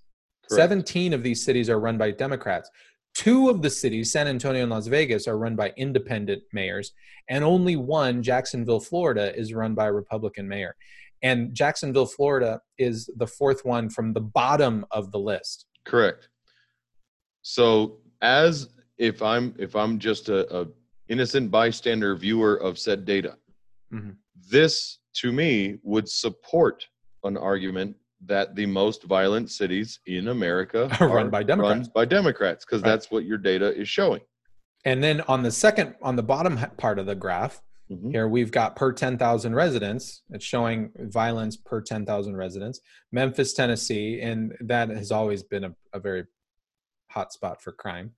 Correct. 17 of these cities are run by Democrats. Two of the cities, San Antonio and Las Vegas, are run by independent mayors, and only one, Jacksonville, Florida, is run by a Republican mayor. and Jacksonville, Florida, is the fourth one from the bottom of the list. Correct. So as if I'm if I'm just a, a innocent bystander viewer of said data, Mhm. this to me would support an argument that the most violent cities in America Are run by Democrats. by Democrats because Right. that's what your data is showing. And then on the second, on the bottom part of the graph, Mhm. here we've got per 10,000 residents. It's showing violence per 10,000 residents. Memphis, Tennessee, and that has always been a, a very hot spot for crime.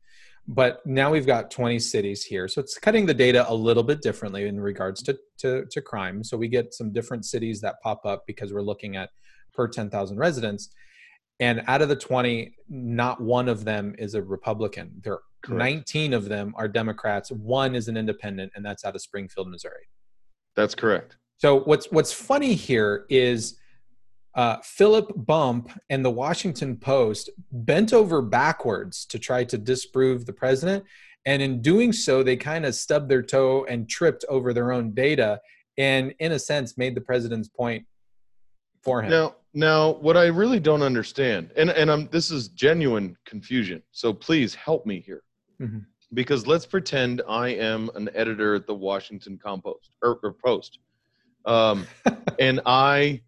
But now we've got 20 cities here. So it's cutting the data a little bit differently in regards to, to, to crime. So we get some different cities that pop up because we're looking at per 10,000 residents. And out of the 20, not one of them is a Republican. There are Correct. 19 of them are Democrats. One is an independent, and that's out of Springfield, Missouri. That's correct. So what's what's funny here is uh, Philip Bump and the Washington Post bent over backwards to try to disprove the president, and in doing so, they kind of stubbed their toe and tripped over their own data, and in a sense, made the president's point for him. Now, now, what I really don't understand, and and I'm this is genuine confusion. So please help me here, Mhm. because let's pretend I am an editor at the Washington Compost or, or Post, um, and I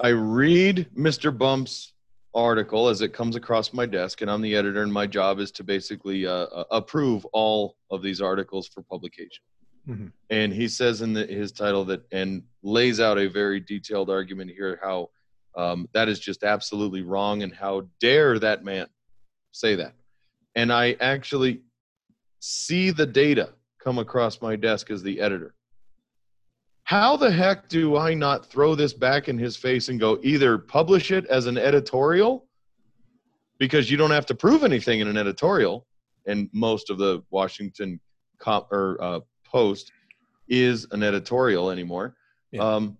I read Mr. Bump's article as it comes across my desk, and I'm the editor, and my job is to basically uh, uh, approve all of these articles for publication. Mhm. And he says in the, his title that and lays out a very detailed argument here how um, that is just absolutely wrong, and how dare that man say that? And I actually see the data come across my desk as the editor. How the heck do I not throw this back in his face and go either publish it as an editorial because you don't have to prove anything in an editorial, and most of the Washington comp or uh, Post is an editorial anymore, Yeah. um,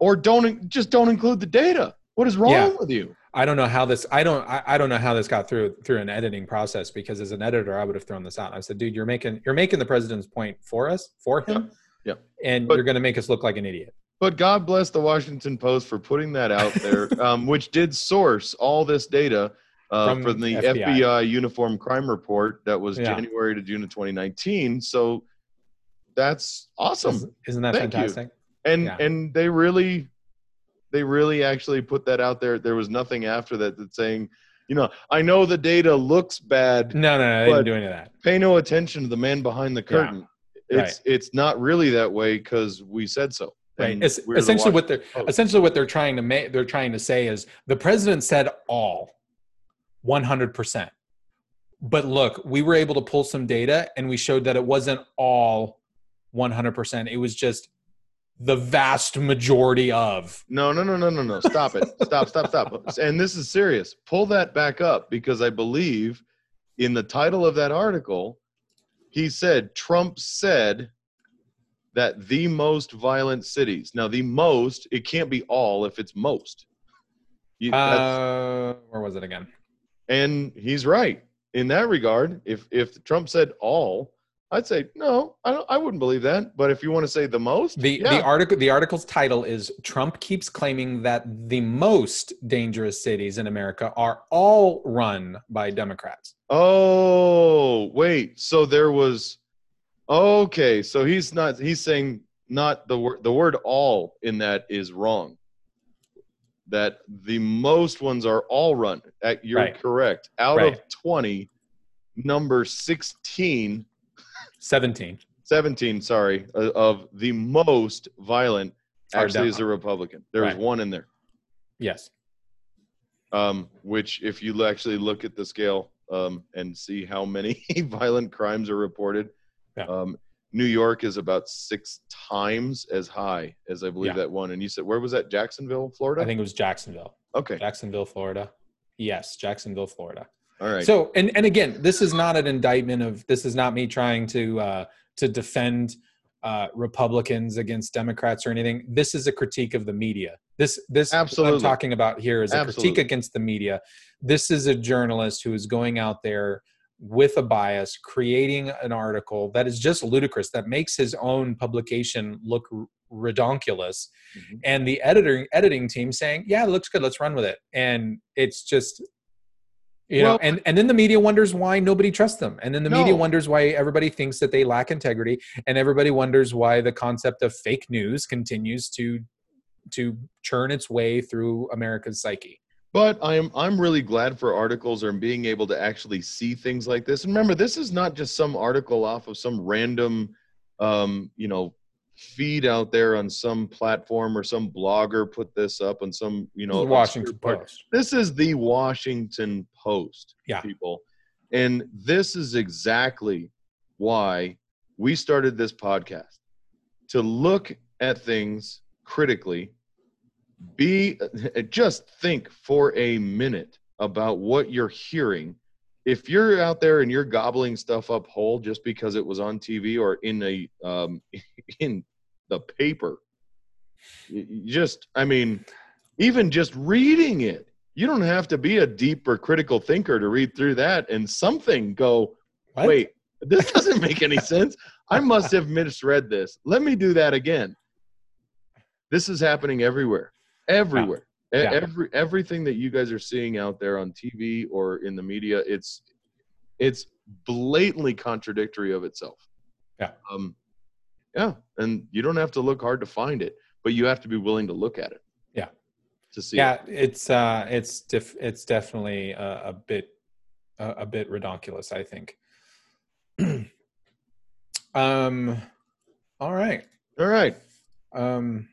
or don't just don't include the data. What is wrong Yeah. with you? I don't know how this. I don't. I, I don't know how this got through through an editing process because as an editor, I would have thrown this out. I said, "Dude, you're making you're making the president's point for us, for him, Yeah. And But- you're going to make us look like an idiot." But God bless the Washington Post for putting that out there, um, which did source all this data uh, From from the FBI. FBI. Uniform Crime Report that was Yeah. January to June of 2019. So that's awesome. Isn't- that Thank you. fantastic? and Yeah. and they really they really actually put that out there there was nothing after that that's saying you know i know the data looks bad No, no, no. They didn't do any of that. pay no attention to the man behind the curtain it's it's not really that way because we said so Right. And Es- the essentially, what they're essentially what they're trying to make they're trying to say is the president said all 100%. But look, we were able to pull some data and we showed that it wasn't all 100%. It was just the vast majority of. no no no no no no stop it stop stop stop and this is serious pull that back up because i believe in the title of that article he said trump said that the most violent cities. Now the most it can't be all if it's most. You- Uh, where was it again? and he's right. In that regard if if trump said all i'd say no i don't i wouldn't believe that but if you want to say the most The yeah. the article the article's title is Trump keeps claiming that the most dangerous cities in America are all run by Democrats. Oh, wait. So there was Okay, so he's not he's saying not the word the word all in that is wrong. That the most ones are all run. You're Right. correct. Out Right. of 20, number 16 17. 17, sorry, of the most violent actually is a Republican. There was Right. one in there. Yes. um, which if you actually look at the scale um, and see how many violent crimes are reported, Yeah. um, New York is about six times as high as I believe Yeah. that one. And you said where was that? Jacksonville, Florida. I think it was Jacksonville. Okay, Jacksonville, Florida. Yes, Jacksonville, Florida. All right. So, and and again, this is not an indictment of. This is not me trying to uh, to defend uh, Republicans against Democrats or anything. This is a critique of the media. This this Absolutely. I'm talking about here is a critique against the media. This is a journalist who is going out there with a bias, creating an article that is just ludicrous, that makes his own publication look redonkulous Mhm. and the editor editing team saying yeah it looks good let's run with it and it's just you know and and then the media wonders why nobody trusts them. And then the media wonders why everybody thinks that they lack integrity. And everybody wonders why the concept of fake news continues to to churn its way through america's psyche. But I'm I'm really glad for articles or being able to actually see things like this. And remember, this is not just some article off of some random, um, you know, feed out there on some platform or some blogger put this up on some, you know, the washington post. This is the Washington Post, Yeah. people, and this is exactly why we started this podcast to look at things critically be just think for a minute about what you're hearing if you're out there and you're gobbling stuff up whole just because it was on tv or in a um, in the paper just i mean even just reading it you don't have to be a deep or critical thinker to read through that and something go What? wait this doesn't make any sense. I must have misread this. Let me do that again. This is happening everywhere everywhere Yeah. every everything that you guys are seeing out there on tv or in the media it's it's blatantly contradictory of itself Yeah. um yeah and you don't have to look hard to find it but you have to be willing to look at it Yeah. to see yeah it. it's uh it's def- it's definitely a, a bit a, a bit redonkulous i think um all right all right um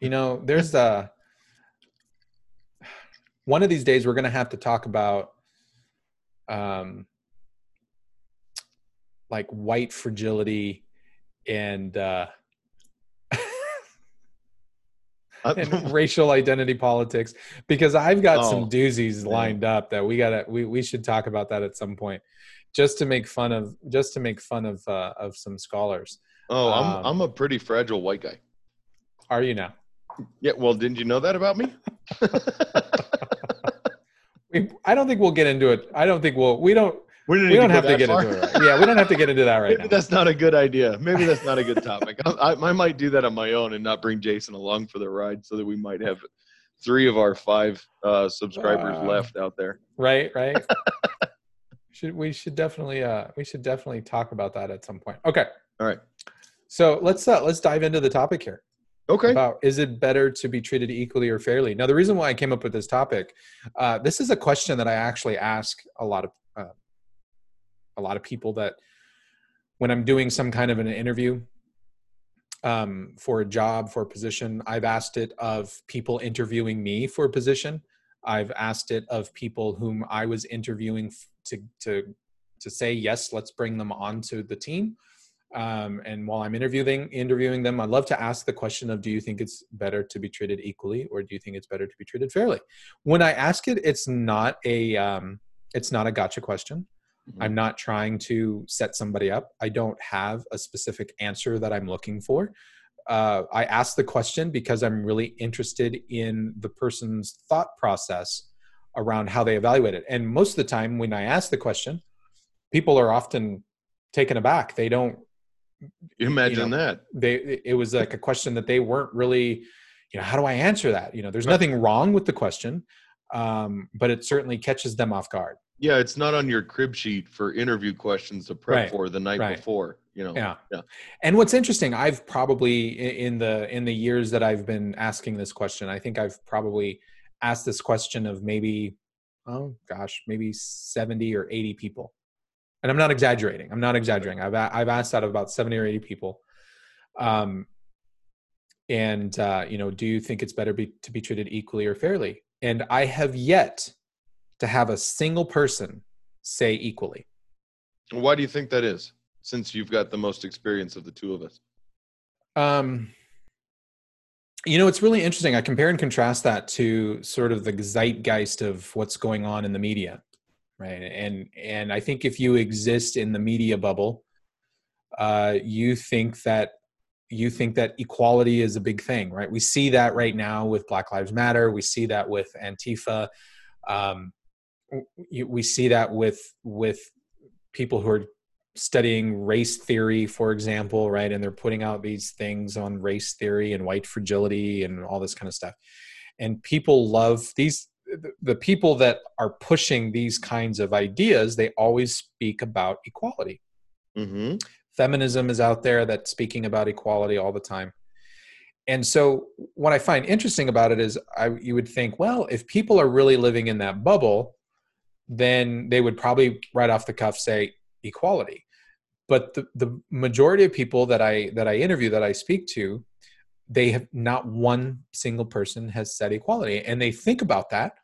you know there's a one of these days we're going to have to talk about um like white fragility and uh and racial identity politics because I've got Oh, some doozies lined up that we gotta we, we should talk about that at some point just to make fun of just to make fun of uh, of some scholars. oh i'm um, i'm a pretty fragile white guy Are you now? Yeah well didn't you know that about me We, I don't think we'll get into it. I don't think we'll we don't we, we don't go have to get far. into it. Right? Yeah, we don't have to get into that right Maybe now. that's not a good idea. Maybe that's not a good topic. I, I, I might do that on my own and not bring Jason along for the ride, so that we might have three of our five uh, subscribers Uh, left out there. Right, right. should we should definitely uh we should definitely talk about that at some point. Okay. All right. So let's uh let's dive into the topic here. Okay. about is it better to be treated equally or fairly? Now the reason why i came up with this topic uh, this is a question that i actually ask a lot of uh, a lot of people that when i'm doing some kind of an interview um, for a job for a position i've asked it of people interviewing me for a position. I've asked it of people whom i was interviewing to to to say yes let's bring them onto the team um, and while I'm interviewing interviewing them, I'd love to ask the question of, do you think it's better to be treated equally, or do you think it's better to be treated fairly? When I ask it, it's not a um, it's not a gotcha question. Mhm. I'm not trying to set somebody up. I don't have a specific answer that I'm looking for. Uh, I ask the question because I'm really interested in the person's thought process around how they evaluate it. And most of the time, when I ask the question, people are often taken aback. They don't You imagine know, that. they it was like a question that they weren't really you know how do i answer that you know there's nothing wrong with the question um, but it certainly catches them off guard Yeah, it's not on your crib sheet for interview questions to prep Right. for the night Right. before. You know. yeah Yeah. and what's interesting i've probably in the in the years that i've been asking this question i think i've probably asked this question of maybe oh gosh maybe 70 or 80 people and i'm not exaggerating i'm not exaggerating i've, I've asked that of about 70 or 80 people um, and uh, you know do you think it's better be, to be treated equally or fairly and i have yet to have a single person say equally Why do you think that is? Since you've got the most experience of the two of us. Um, you know, it's really interesting. I compare and contrast that to sort of the zeitgeist of what's going on in the media, right? And and I think if you exist in the media bubble, uh, you think that you think that equality is a big thing, right? We see that right now with Black Lives Matter. We see that with Antifa. Um, we see that with with people who are studying race theory, for example, right? And they're putting out these things on race theory and white fragility and all this kind of stuff. And people love these. The- people that are pushing these kinds of ideas, they always speak about equality. hmm Feminism is out there that's speaking about equality all the time. And so, what I find interesting about it is, I, you would think, well, if people are really living in that bubble, then they would probably right off the cuff say equality. But the, the majority of people that I that I interview that I speak to, they have not one single person has said equality, and they think about that,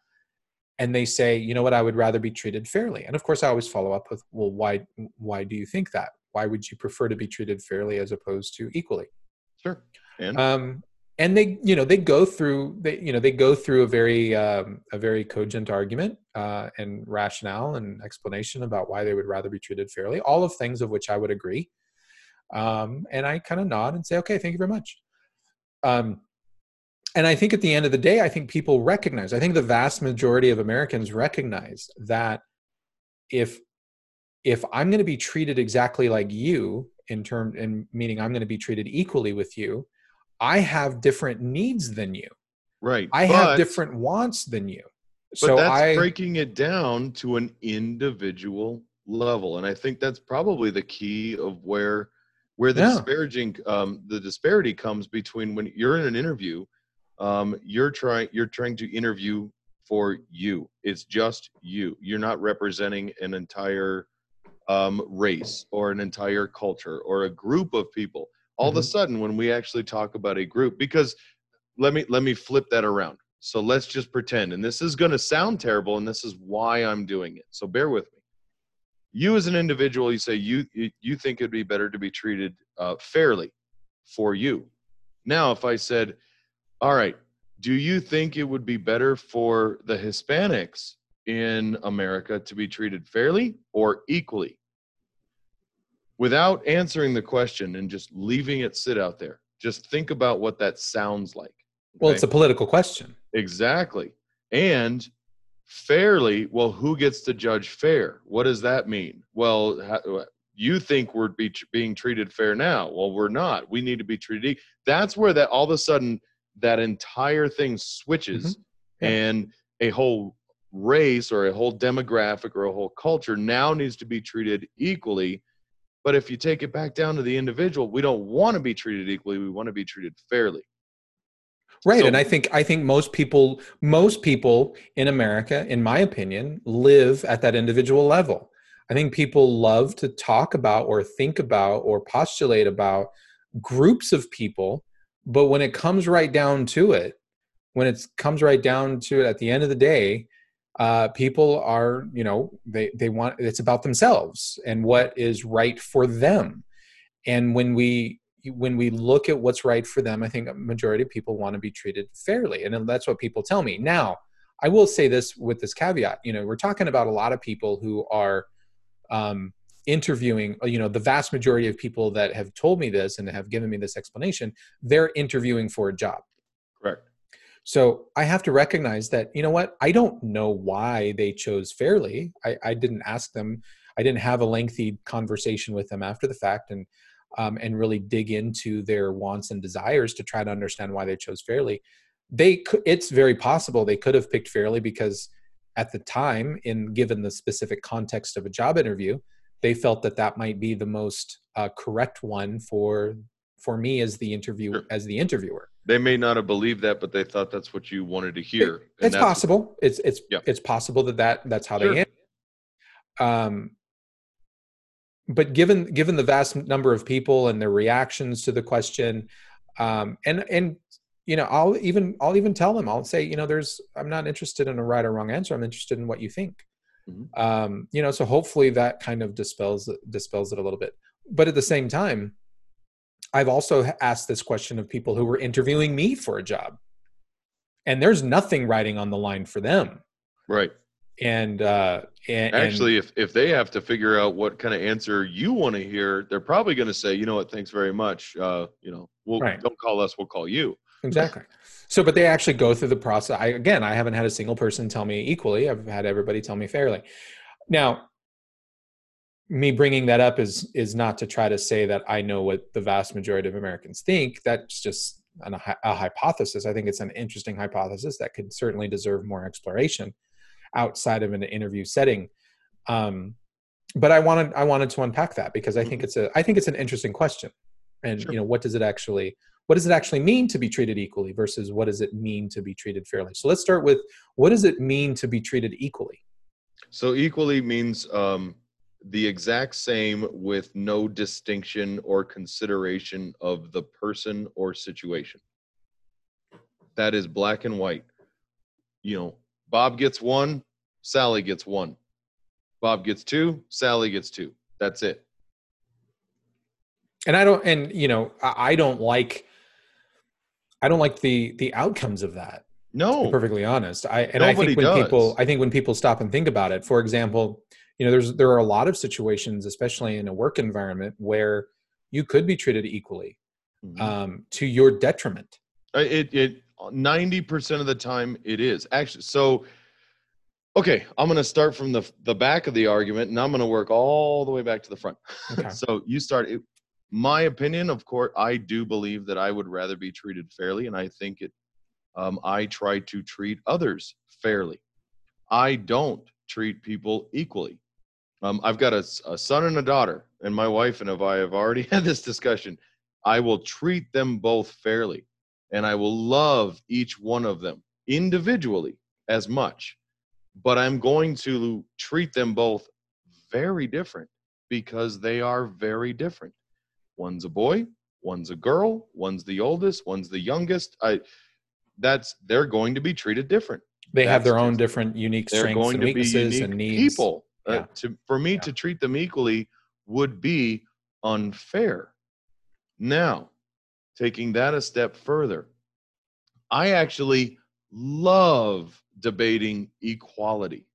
and they say, you know what, I would rather be treated fairly. And of course, I always follow up with, well, why why do you think that? Why would you prefer to be treated fairly as opposed to equally? Sure. And um, and they you know they go through they you know they go through a very um, a very cogent argument uh, and rationale and explanation about why they would rather be treated fairly all of things of which i would agree um, and i kind of nod and say okay thank you very much um, and i think at the end of the day i think people recognize i think the vast majority of americans recognize that if if i'm going to be treated exactly like you in term in meaning i'm going to be treated equally with you I have different needs than you. right. I but- have different wants than you. But So that's I breaking it down to an individual level, and I think that's probably the key of where where the Yeah. disparaging um, the disparity comes between when you're in an interview, um, you're trying you're trying to interview for you. It's just you. You're not representing an entire um, race or an entire culture or a group of people. All of a Mhm. sudden, when we actually talk about a group, because let me let me flip that around. So let's just pretend, and this is going to sound terrible, and this is why I'm doing it. So bear with me. You as an individual, you say you you, you think it'd be better to be treated uh, fairly for you. Now, if I said, "All right, do you think it would be better for the Hispanics in America to be treated fairly or equally?" Without answering the question and just leaving it sit out there, just think about what that sounds like. well, it's a political question. Exactly. And fairly, well, who gets to judge fair? What does that mean? Well, ha- uh, you think we're be, being treated fair now. Well, we're not. We need to be treated. That's where that all of a sudden that entire thing switches mm-hmm. Yeah. and a whole race or a whole demographic or a whole culture now needs to be treated equally. But if you take it back down to the individual, we don't want to be treated equally. We want to be treated fairly. Right. So- and I think I think most people most people in America, in my opinion, live at that individual level. I think people love to talk about or think about or postulate about groups of people, but when it comes right down to it, when it comes right down to it at the end of the day, uh, people are, you know, they they want it's about themselves and what is right for them. And when we when we look at what's right for them, I think a majority of people want to be treated fairly, and that's what people tell me. Now, I will say this with this caveat: you know, we're talking about a lot of people who are um, interviewing. You know, the vast majority of people that have told me this and have given me this explanation, they're interviewing for a job. Correct. So I have to recognize that, you know what, I don't know why they chose fairly. I, I didn't ask them, I didn't have a lengthy conversation with them after the fact and um, and really dig into their wants and desires to try to understand why they chose fairly. They could, it's very possible they could have picked fairly because at the time, in given the specific context of a job interview, they felt that that might be the most uh, correct one for for me as the interview Sure. as the interviewer. They may not have believed that, but they thought that's what you wanted to hear. and it's possible it's it's Yeah. it's possible that, that that's how Sure. they end. um but given given the vast number of people and their reactions to the question um and and you know i'll even i'll even tell them i'll say you know there's i'm not interested in a right or wrong answer i'm interested in what you think Mhm. um you know so hopefully that kind of dispels dispels it a little bit but at the same time i've also asked this question of people who were interviewing me for a job and there's nothing writing on the line for them Right. and uh and, and- Actually, if if they have to figure out what kind of answer you want to hear, they're probably going to say, you know what, thanks very much. Uh, you know, we'll Right. don't call us, we'll call you. exactly so but they actually go through the process i again i haven't had a single person tell me equally i've had everybody tell me fairly now me bringing that up is is not to try to say that I know what the vast majority of Americans think. That's just an, a hypothesis. I think it's an interesting hypothesis that could certainly deserve more exploration outside of an interview setting. Um, but I wanted I wanted to unpack that because I think it's a I think it's an interesting question. And Sure. you know, what does it actually what does it actually mean to be treated equally versus what does it mean to be treated fairly? So let's start with what does it mean to be treated equally? So equally means um, the exact same with no distinction or consideration of the person or situation. That is black and white. You know, Bob gets one, Sally gets one. Bob gets two, Sally gets two. That's it. and i don't and you know i, I don't like i don't like the the outcomes of that to be No, perfectly honest i and i think when does. people i think when people stop and think about it for example you know there's there are a lot of situations especially in a work environment where you could be treated equally Mhm. um, to your detriment Uh, It it ninety percent of the time it is actually. So, okay, I'm going to start from the the back of the argument, and I'm going to work all the way back to the front. Okay. so you start. It, my opinion, of course, I do believe that I would rather be treated fairly, and I think it. Um, I try to treat others fairly. I don't treat people equally. Um, I've got a son and a daughter, and my wife and I have already had this discussion. I will treat them both fairly, and I will love each one of them individually as much. But I'm going to treat them both very different because they are very different. One's a boy, one's a girl, one's the oldest, one's the youngest. I that's they're going to be treated different they have their own different unique strengths and weaknesses and needs people. Uh, to for me Yeah. to treat them equally would be unfair. Now, taking that a step further, I actually love debating equality,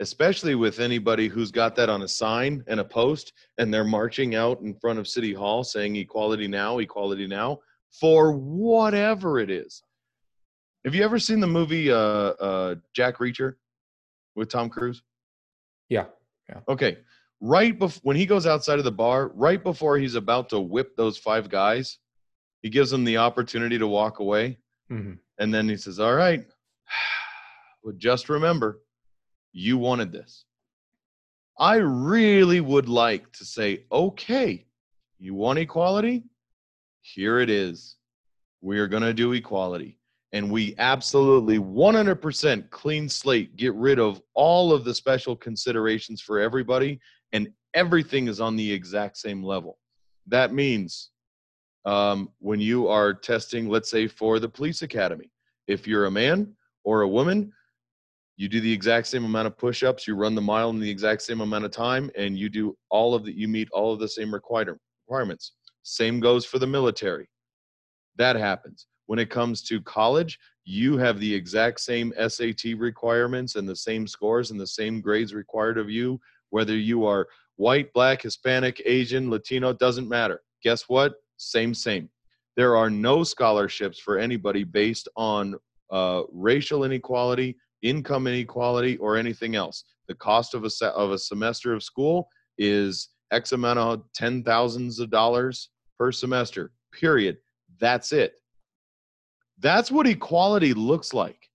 especially with anybody who's got that on a sign and a post and they're marching out in front of City Hall saying equality now, equality now, for whatever it is. Have you ever seen the movie uh, uh, Jack Reacher with Tom Cruise? yeah yeah. Okay. Right before when he goes outside of the bar, right before he's about to whip those five guys, he gives them the opportunity to walk away. Mhm. And then he says, All right, well, just remember, you wanted this. I really would like to say, Okay, you want equality? Here it is. We are going to do equality. And we absolutely 100% clean slate, get rid of all of the special considerations for everybody, and everything is on the exact same level. That means um, when you are testing, let's say for the police academy, if you're a man or a woman, you do the exact same amount of push-ups, you run the mile in the exact same amount of time, and you do all of the you meet all of the same require- requirements. Same goes for the military. That happens. When it comes to college, you have the exact same SAT requirements and the same scores and the same grades required of you, whether you are white, black, Hispanic, Asian, Latino, doesn't matter. Guess what? Same, same. There are no scholarships for anybody based on uh, racial inequality, income inequality, or anything else. The cost of a se- of a semester of school is X amount of ten thousands of dollars per semester. Period. That's it. That's what equality looks like.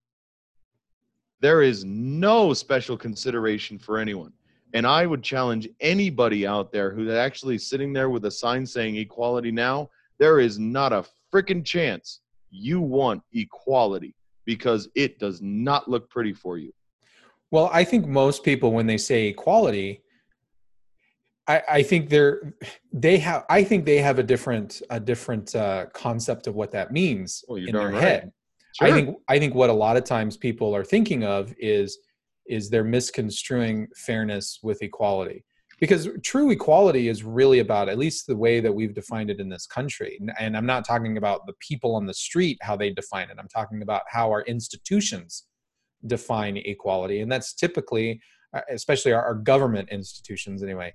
There is no special consideration for anyone. And I would challenge anybody out there who's actually sitting there with a sign saying equality now, there is not a freaking chance you want equality because it does not look pretty for you. Well, I think most people, when they say equality, I, I think they're they have I think they have a different a different uh, concept of what that means Well, in their right. head. I think I think what a lot of times people are thinking of is is they're misconstruing fairness with equality because true equality is really about at least the way that we've defined it in this country and, i'm not talking about the people on the street how they define it. I'm talking about how our institutions define equality and that's typically uh, especially our, our government institutions anyway.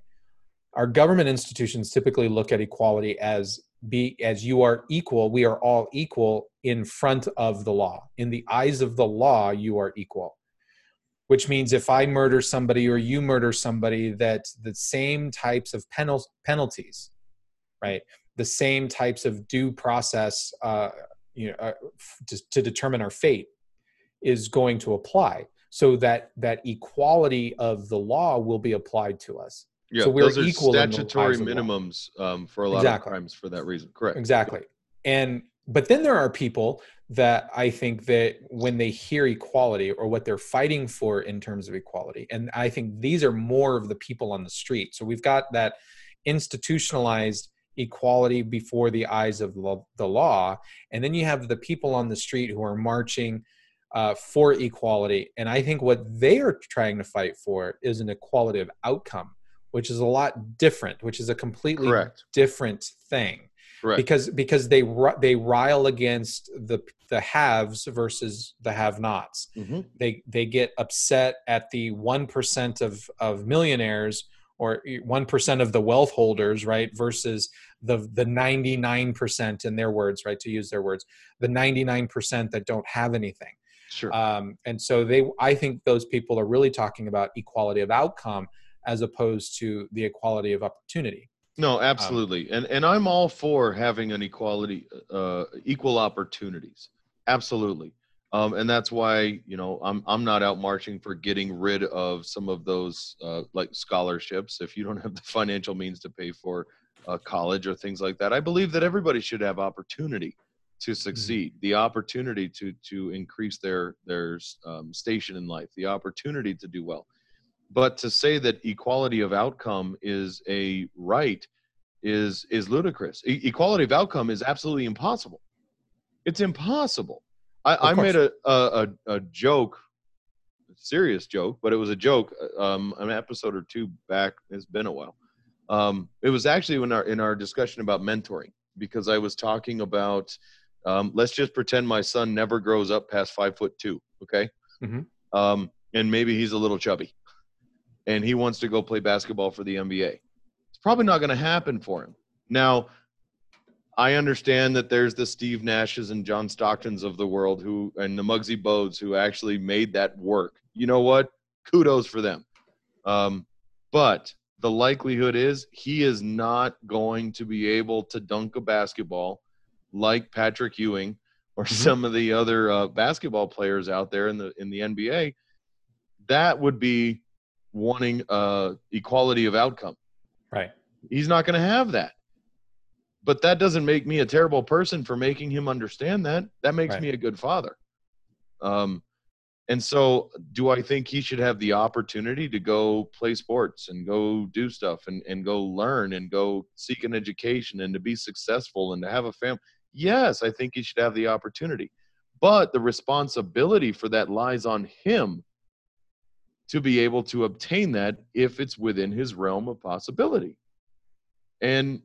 Our government institutions typically look at equality as be as you are equal we are all equal in front of the law. In the eyes of the law you are equal which means if I murder somebody or you murder somebody, that the same types of penal- penalties, right? The same types of due process, uh, you know, uh, f- to, to determine our fate, is going to apply, so that that equality of the law will be applied to us. Yeah, So we're those are equal statutory eyes of the law. minimums um, for a lot Exactly. of crimes for that reason. Correct. Exactly. And but then there are people that I think that when they hear equality or what they're fighting for in terms of equality, and I think these are more of the people on the street. So we've got that institutionalized equality before the eyes of the law, and then you have the people on the street who are marching uh, for equality. And I think what they are trying to fight for is an equality of outcome, which is a lot different, which is a completely Correct. different thing Correct. because because they they rile against the the haves versus the have-nots. Mhm. They they get upset at the one percent of of millionaires or one percent of the wealth holders, right, versus the the ninety nine percent in their words, right, to use their words, the ninety nine percent that don't have anything. Sure. Um, and so they, I think those people are really talking about equality of outcome as opposed to the equality of opportunity. No, absolutely, and and I'm all for having an equality, uh, equal opportunities. Absolutely, um, and that's why you know I'm I'm not out marching for getting rid of some of those uh, like scholarships. If you don't have the financial means to pay for uh, college or things like that, I believe that everybody should have opportunity to succeed, the opportunity to to increase their their um, station in life, the opportunity to do well but to say that equality of outcome is a right is is ludicrous. E- equality of outcome is absolutely impossible. It's impossible. I, I made a, a a joke a serious joke but it was a joke um an episode or two back it's been a while. Um it was actually in our in our discussion about mentoring because i was talking about um let's just pretend my son never grows up past five foot two okay? Mhm. um and maybe he's a little chubby and he wants to go play basketball for the NBA. It's probably not going to happen for him. Now, I understand that there's the Steve Nashes and John Stocktons of the world who, and the Muggsy Bogues who actually made that work. You know what? Kudos for them. Um, but the likelihood is he is not going to be able to dunk a basketball like Patrick Ewing or some of the other uh, basketball players out there in the in the NBA. That would be wanting uh, equality of outcome. Right. He's not going to have that. But that doesn't make me a terrible person for making him understand that. That makes Right. me a good father. Um, and so, do I think he should have the opportunity to go play sports and go do stuff and, and go learn and go seek an education and to be successful and to have a family? Yes, I think he should have the opportunity. But the responsibility for that lies on him to be able to obtain that if it's within his realm of possibility. And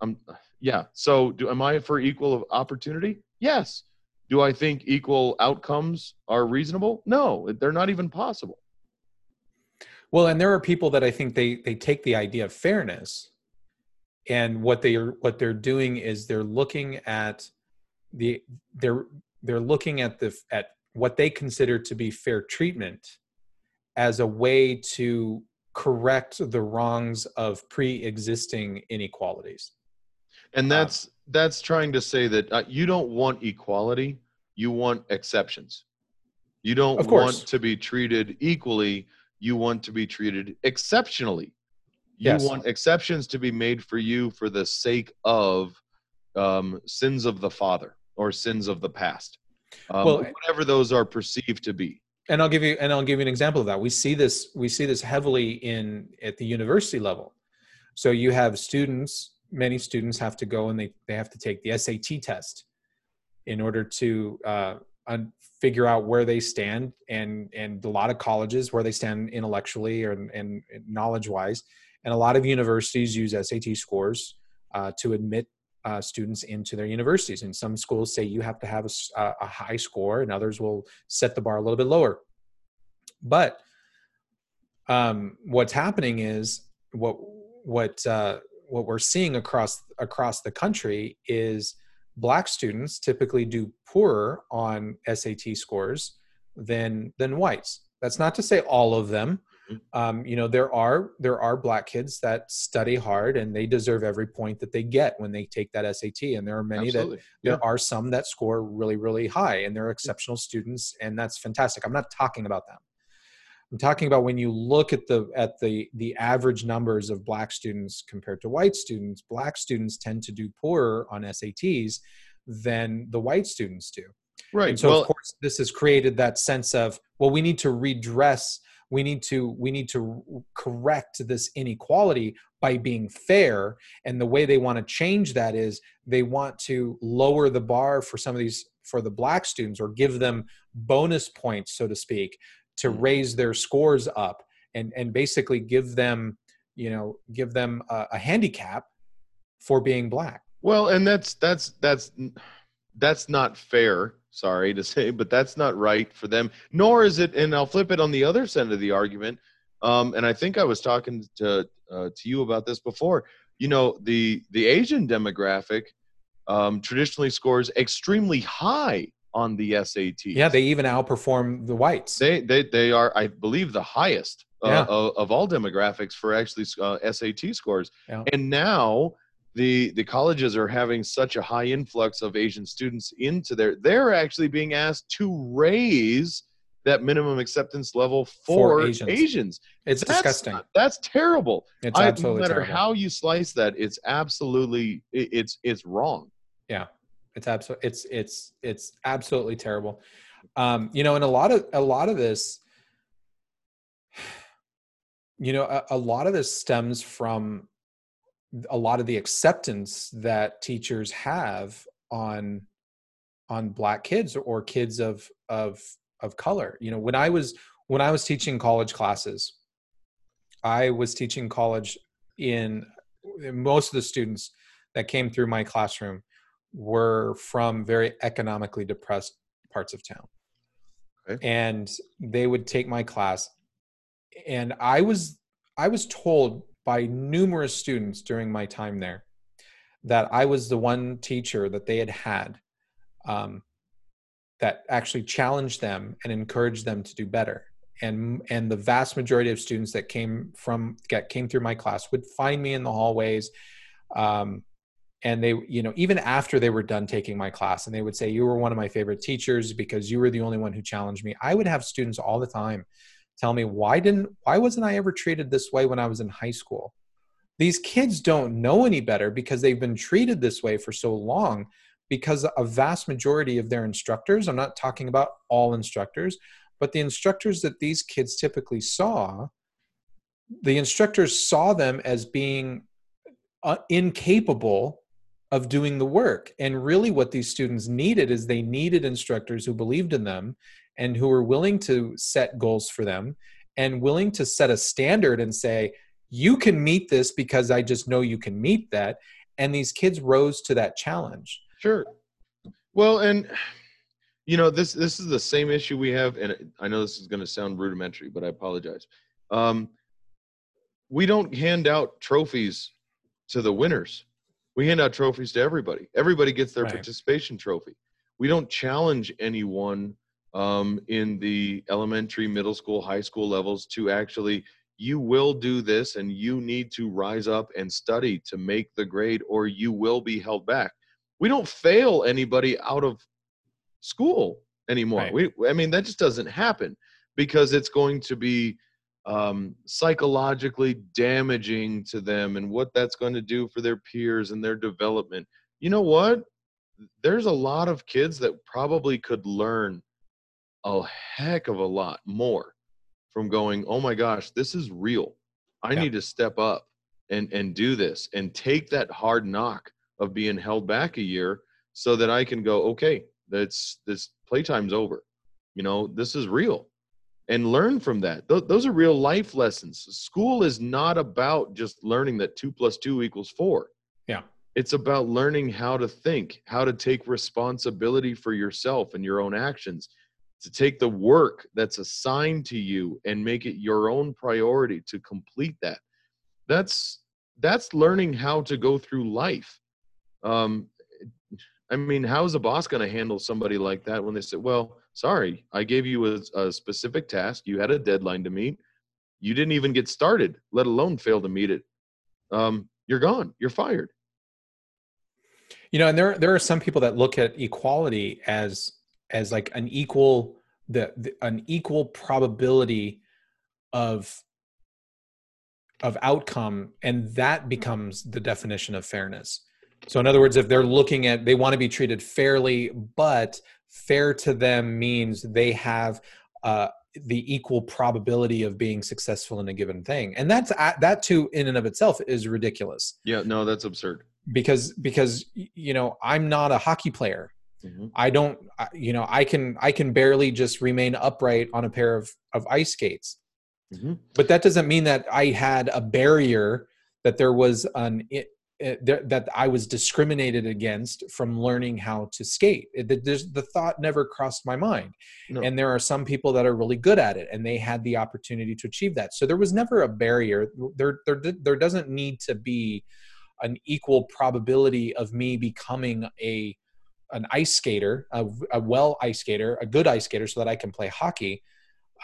um yeah, so do am I for equal of opportunity? Yes. Do I think equal outcomes are reasonable? No, they're not even possible. Well, and there are people that I think they they take the idea of fairness, and what they are what they're doing is they're looking at the they're they're looking at the at what they consider to be fair treatment as a way to correct the wrongs of pre-existing inequalities. And that's that's trying to say that uh, you don't want equality, you want exceptions. You don't want to be treated equally, you want to be treated exceptionally. You Yes. want exceptions to be made for you for the sake of um, sins of the father or sins of the past. Um, Well, whatever those are perceived to be. And i'll give you and i'll give you an example of that. We see this we see this heavily in at the university level. So you have students many students have to go and they, they have to take the sat test in order to uh, figure out where they stand and and a lot of colleges where they stand intellectually or and, and knowledge wise and a lot of universities use sat scores uh, to admit uh, students into their universities. And some schools say you have to have a high score, and others will set the bar a little bit lower. But um, what's happening is what what uh, what we're seeing across across the country is black students typically do poorer on SAT scores than than whites. That's not to say all of them. Mhm. Um, you know, there are there are black kids that study hard and they deserve every point that they get when they take that SAT. And there are many that Absolutely. there Yeah. are some that score really really high and they're exceptional students and that's fantastic i'm not talking about them i'm talking about when you look at the at the the average numbers of black students compared to white students black students tend to do poorer on sats than the white students do Right. and so well, of course this has created that sense of well we need to redress we need to we need to correct this inequality by being fair and the way they want to change that is they want to lower the bar for some of these for the black students or give them bonus points so to speak to Mhm. raise their scores up and and basically give them you know give them a, a handicap for being black Well, and that's that's that's that's not fair. Sorry to say, but that's not right for them. Nor is it. And I'll flip it on the other side of the argument. Um, and I think I was talking to uh, to you about this before. You know, the the Asian demographic um, traditionally scores extremely high on the SAT. yeah they even outperform the whites They they they are, I believe, the highest uh, Yeah. of, of all demographics for actually uh, SAT scores. Yeah. And now the the colleges are having such a high influx of Asian students into their. They're actually being asked to raise that minimum acceptance level for, For Asians. Asians. it's That's disgusting not- that's terrible. it's absolutely I, no matter terrible. how you slice that, it's absolutely it, it's it's wrong. Yeah, it's absolutely it's it's it's absolutely terrible um you know and a lot of a lot of this you know a, a lot of this stems from a lot of the acceptance that teachers have on on black kids or kids of of of color you know when i was when i was teaching college classes i was teaching college in most of the students that came through my classroom were from very economically depressed parts of town. Okay. And they would take my class and I was I was told by numerous students during my time there that I was the one teacher that they had had um, that actually challenged them and encouraged them to do better. And and the vast majority of students that came from that came through my class would find me in the hallways, um, and they you know even after they were done taking my class, and they would say you were one of my favorite teachers because you were the only one who challenged me. I would have students all the time tell me why didn't why wasn't I ever treated this way when I was in high school? These kids don't know any better because they've been treated this way for so long because a vast majority of their instructors, I'm not talking about all instructors, but the instructors that these kids typically saw, the instructors saw them as being uh, incapable of doing the work. And really, what these students needed is they needed instructors who believed in them and who are willing to set goals for them and willing to set a standard and say, you can meet this because I just know you can meet that. And these kids rose to that challenge. Sure. Well, and you know this this is the same issue we have, and I know this is going to sound rudimentary, but I apologize. Um, we don't hand out trophies to the winners. We hand out trophies to everybody. Everybody gets their Right. participation trophy. We don't challenge anyone um, in the elementary, middle school, high school levels to actually. You will do this, and you need to rise up and study to make the grade, or you will be held back we don't fail anybody out of school anymore. Right. We, I mean, that just doesn't happen because it's going to be um, psychologically damaging to them and what that's going to do for their peers and their development. You know what? There's a lot of kids that probably could learn a heck of a lot more from going, oh my gosh, this is real. I Yeah. need to step up and, and do this and take that hard knock of being held back a year so that I can go, okay, that's this playtime's over. You know, this is real. And learn from that. Th- those are real life lessons. School is not about just learning that two plus two equals four. Yeah. It's about learning how to think, how to take responsibility for yourself and your own actions, to take the work that's assigned to you and make it your own priority to complete that. That's that's learning how to go through life. Um, I mean, how is a boss going to handle somebody like that when they say, "Well, sorry, I gave you a, a specific task. You had a deadline to meet. You didn't even get started, let alone fail to meet it. Um, you're gone. You're fired. You know, and there there are some people that look at equality as as like an equal the, the an equal probability of of outcome and that becomes the definition of fairness. So in other words, if they're looking at they want to be treated fairly, but fair to them means they have uh, the equal probability of being successful in a given thing, and that's that too in and of itself is ridiculous. Yeah, no, that's absurd. Because because you know I'm not a hockey player. Mhm. I don't you know I can I can barely just remain upright on a pair of of ice skates Mhm. but that doesn't mean that I had a barrier that there was an it, it, there, that I was discriminated against from learning how to skate. It, the, the thought never crossed my mind. No. And there are some people that are really good at it, and they had the opportunity to achieve that. So there was never a barrier. There, there, there doesn't need to be an equal probability of me becoming a an ice skater, a, a well ice skater, a good ice skater, so that I can play hockey.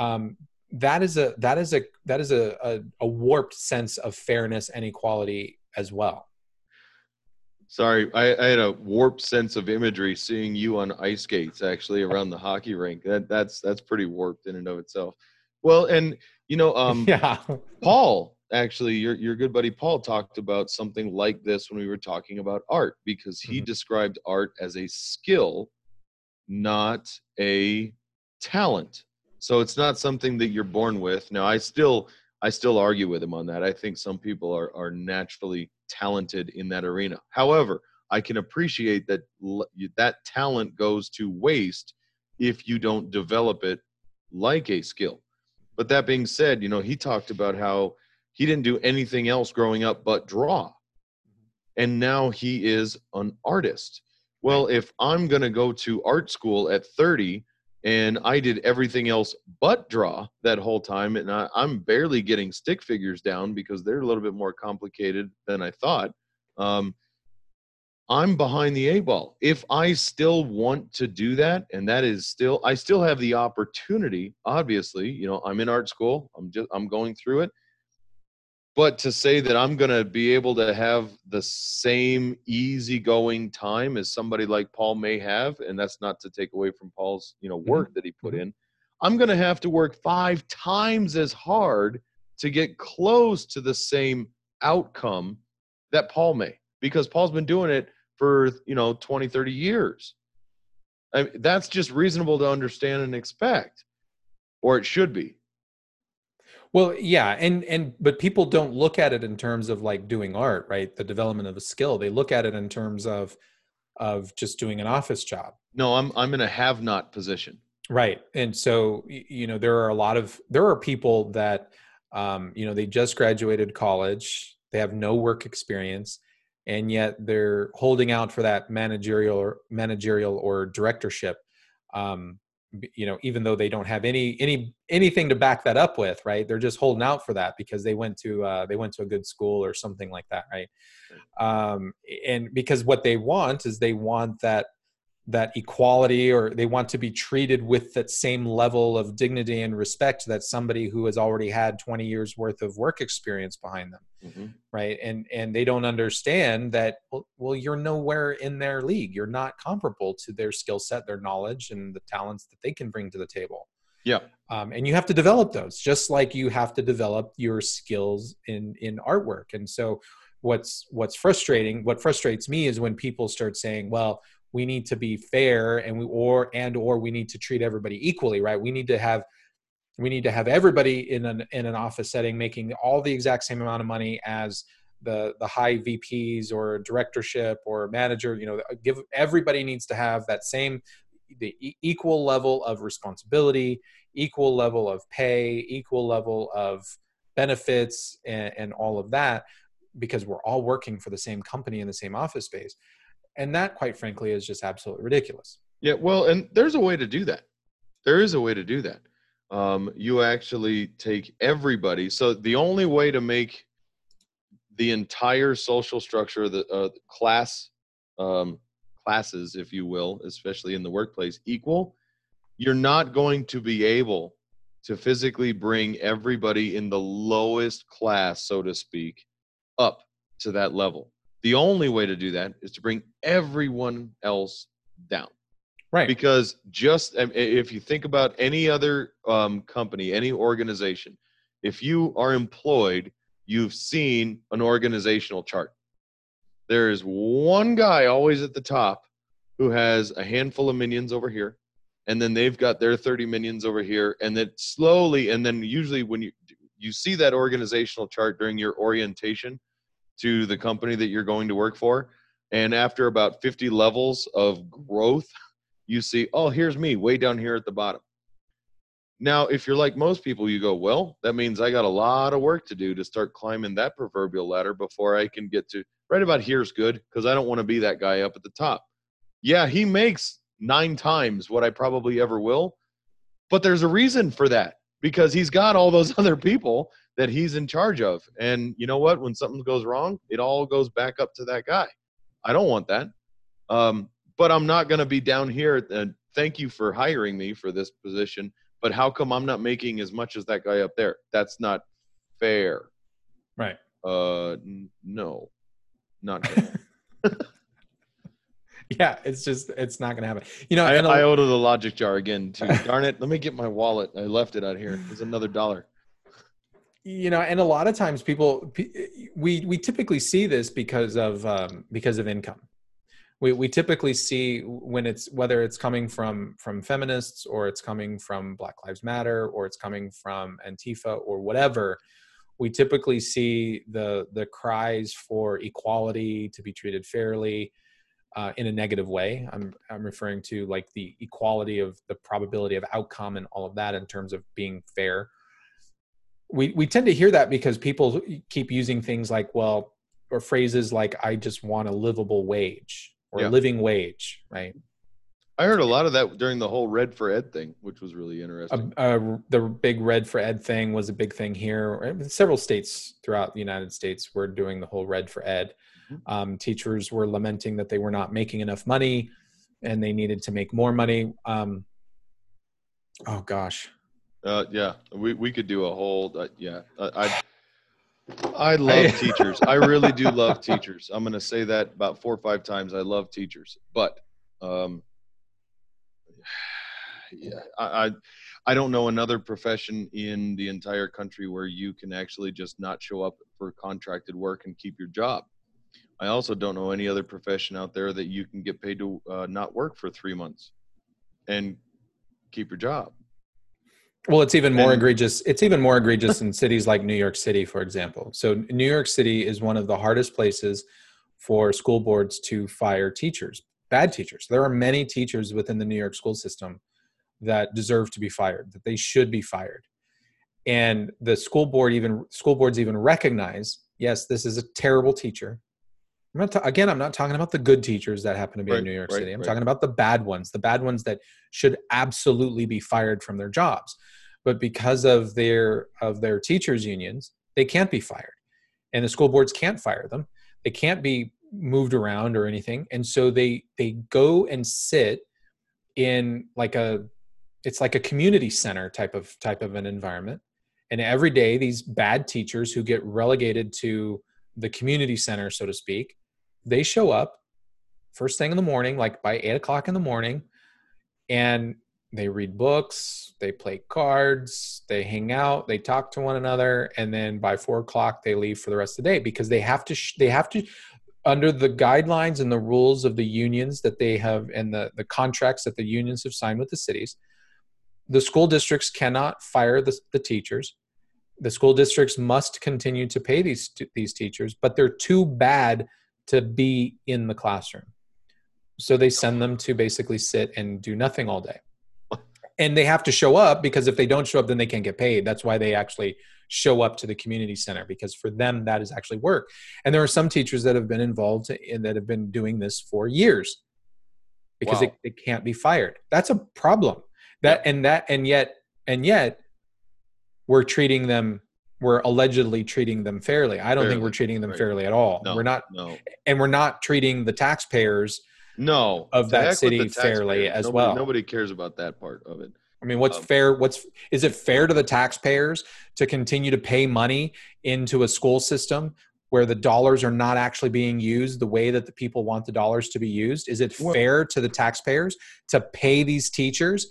Um, that is a that is a that is a, a, a warped sense of fairness and equality as well. Sorry, I, I had a warped sense of imagery seeing you on ice skates actually around the hockey rink. That that's that's pretty warped in and of itself. Well, and you know, um, yeah, Paul, actually, your your good buddy Paul talked about something like this when we were talking about art because he Mhm. described art as a skill, not a talent. So it's not something that you're born with. Now, I still I still argue with him on that. I think some people are are naturally talented in that arena. However, I can appreciate that that talent goes to waste if you don't develop it like a skill. But that being said, you know, he talked about how he didn't do anything else growing up but draw. And now he is an artist. Well, if I'm going to go to art school at 30 and I did everything else but draw that whole time, and I, I'm barely getting stick figures down because they're a little bit more complicated than I thought. Um, I'm behind the eight ball. If I still want to do that, and that is still, I still have the opportunity. Obviously, you know, I'm in art school. I'm just, I'm going through it. But to say that I'm going to be able to have the same easygoing time as somebody like Paul may have, and that's not to take away from Paul's, you know, work that he put Mhm. in. I'm going to have to work five times as hard to get close to the same outcome that Paul may, because Paul's been doing it for, you know, 20, 30 years. I mean, that's just reasonable to understand and expect, or it should be. Well, yeah, and and but people don't look at it in terms of like doing art, right? The development of a skill. They look at it in terms of of just doing an office job. No, I'm I'm in a have not position. Right. And so, you know, there are a lot of, there are people that, um, you know, they just graduated college, they have no work experience, and yet they're holding out for that managerial or managerial or directorship. Um, you know, even though they don't have any, any, anything to back that up with, right. They're just holding out for that because they went to, uh, they went to a good school or something like that. Right. Um, and because what they want is they want that, that equality or they want to be treated with that same level of dignity and respect that somebody who has already had 20 years worth of work experience behind them Mhm. right and and they don't understand that well, well you're nowhere in their league you're not comparable to their skill set their knowledge and the talents that they can bring to the table Yeah. um, and you have to develop those just like you have to develop your skills in in artwork and so what's what's frustrating what frustrates me is when people start saying well we need to be fair and we or and or we need to treat everybody equally right? We need to have we need to have everybody in an in an office setting making all the exact same amount of money as the the high VPs or directorship or manager you know give everybody needs to have that same the equal level of responsibility equal level of pay equal level of benefits and, and all of that because we're all working for the same company in the same office space and that quite frankly is just absolutely ridiculous Yeah, well, and there's a way to do that. There is a way to do that. Um, you actually take everybody. So the only way to make the entire social structure, the uh, class um, classes, if you will, especially in the workplace, equal, you're not going to be able to physically bring everybody in the lowest class, so to speak, up to that level. The only way to do that is to bring everyone else down Right. because just if you think about any other um, company any organization if you are employed you've seen an organizational chart there is one guy always at the top who has a handful of minions over here and then they've got their 30 minions over here and then slowly and then usually when you you see that organizational chart during your orientation to the company that you're going to work for and after about 50 levels of growth you see, oh, here's me way down here at the bottom. Now, if you're like most people, you go, well, that means I got a lot of work to do to start climbing that proverbial ladder before I can get to right about here's good because I don't want to be that guy up at the top. Yeah, he makes nine times what I probably ever will, but there's a reason for that because he's got all those other people that he's in charge of. And you know what? When something goes wrong, it all goes back up to that guy. I don't want that. Um, but I'm not going to be down here. And thank you for hiring me for this position. But how come I'm not making as much as that guy up there? That's not fair. Right. Uh, n- no, not fair. Yeah, it's just it's not gonna happen. You know, I, I owe to the logic jar again too. Darn it! Let me get my wallet. I left it out here. There's another dollar. You know and a lot of times people we we typically see this because of um, because of income. We we typically see when it's whether it's coming from from feminists or it's coming from black lives matter or it's coming from antifa or whatever we typically see the the cries for equality to be treated fairly uh, in a negative way. I'm i'm referring to like the equality of the probability of outcome and all of that in terms of being fair we we tend to hear that because people keep using things like well or phrases like i just want a livable wage or Yeah. living wage right I heard a lot of that during the whole Red for Ed thing, which was really interesting. uh, uh, the big red for ed thing was a big thing here several states throughout the united states were doing the whole red for ed Mhm. um, teachers were lamenting that they were not making enough money and they needed to make more money um, oh gosh Uh, yeah, we, we could do a whole uh, yeah. I I, I love teachers. I really do love teachers. I'm gonna say that about four or five times. I love teachers, but um, yeah, I, I I don't know another profession in the entire country where you can actually just not show up for contracted work and keep your job. I also don't know any other profession out there that you can get paid to uh, not work for three months and keep your job. Well, it's even more And- egregious. It's even more egregious in cities like New York City, for example. So, New York City is one of the hardest places for school boards to fire teachers, bad teachers. There are many teachers within the New York school system that deserve to be fired, that they should be fired. And the school board even school boards even recognize, yes, this is a terrible teacher. I'm not ta- again, I'm not talking about the good teachers that happen to be Right, in New York right, City. I'm right. talking about the bad ones, the bad ones that should absolutely be fired from their jobs. But because of their of their teachers unions they can't be fired. And the school boards can't fire them. They can't be moved around or anything. And so they they go and sit in like a it's like a community center type of type of an environment. And every day these bad teachers who get relegated to the community center so to speak they show up first thing in the morning like by eight o'clock in the morning and they read books, they play cards, they hang out, they talk to one another, and then by four o'clock they leave for the rest of the day because they have to. Sh- they have to, under the guidelines and the rules of the unions that they have and the the contracts that the unions have signed with the cities. The school districts cannot fire the, the teachers. The school districts must continue to pay these these teachers, but they're too bad to be in the classroom. So they send them to basically sit and do nothing all day. And they have to show up because if they don't show up then they can't get paid. That's why they actually show up to the community center because for them that is actually work. And there are some teachers that have been involved in that have been doing this for years because Wow. they, they can't be fired. That's a problem. That and that and yet and yet we're treating them we're allegedly treating them fairly i don't think we're treating them right. fairly at all No, we're not no. and we're not treating the taxpayers No, of that city fairly as Nobody- well. Nobody cares about that part of it. I mean, what's Um, fair? What's is it fair to the taxpayers to continue to pay money into a school system where the dollars are not actually being used the way that the people want the dollars to be used? Is it Well- fair to the taxpayers to pay these teachers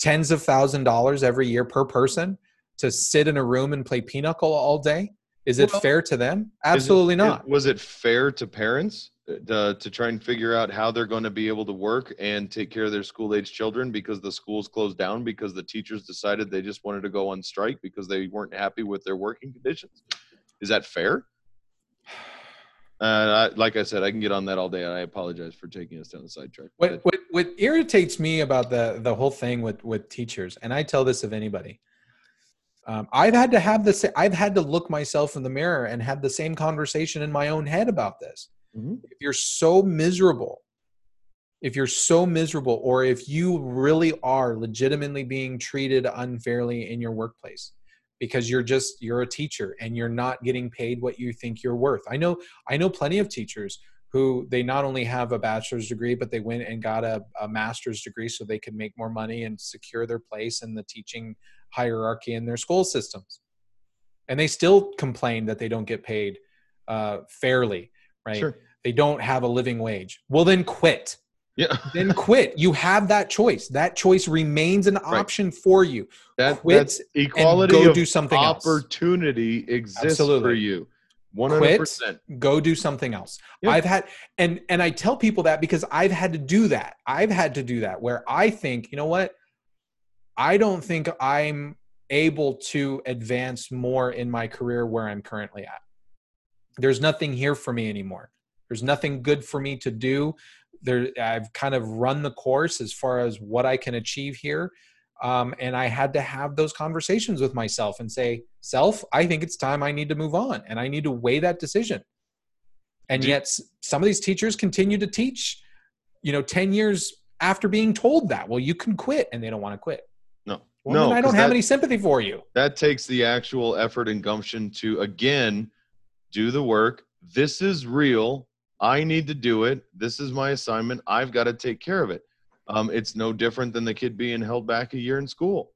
tens of thousand dollars every year per person to sit in a room and play pinochle all day? Is it Well, fair to them? It- Absolutely it- not. was it fair to parents uh, to try and figure out how they're going to be able to work and take care of their school age children because the schools closed down because the teachers decided they just wanted to go on strike because they weren't happy with their working conditions? Is that fair? Uh, I, like I said, I can get on that all day. and I apologize for taking us down the sidetrack. What, what what irritates me about the the whole thing with with teachers, and I tell this of anybody, um, I've had to have this. I've had to look myself in the mirror and have the same conversation in my own head about this. Mhm. If you're so miserable, if you're so miserable, or if you really are legitimately being treated unfairly in your workplace because you're just you're a teacher and you're not getting paid what you think you're worth. I know I know plenty of teachers who they not only have a bachelor's degree, but they went and got a, a master's degree so they could make more money and secure their place in the teaching hierarchy in their school systems. And they still complain that they don't get paid uh, fairly, right? Sure. They don't have a living wage. Well, then quit. Yeah, Then quit. You have that choice. That choice remains an option for you. that, Quit that's equality and go of do something else. opportunity exists for you. One hundred percent. go do something else Yeah. i've had and and i tell people that because i've had to do that i've had to do that where i think you know what i don't think i'm able to advance more in my career where i'm currently at. There's nothing here for me anymore. There's nothing good for me to do. There i've kind of run the course as far as what i can achieve here. Um, and i had to have those conversations with myself and say self i think it's time i need to move on and i need to weigh that decision. And yet some of these teachers continue to teach you know 10 years after being told that well you can quit and they don't want to quit well no, i don't have that- any sympathy for you. that takes the actual effort and gumption to again do the work. This is real. I need to do it. This is my assignment. I've got to take care of it. Um, it's no different than the kid being held back a year in school.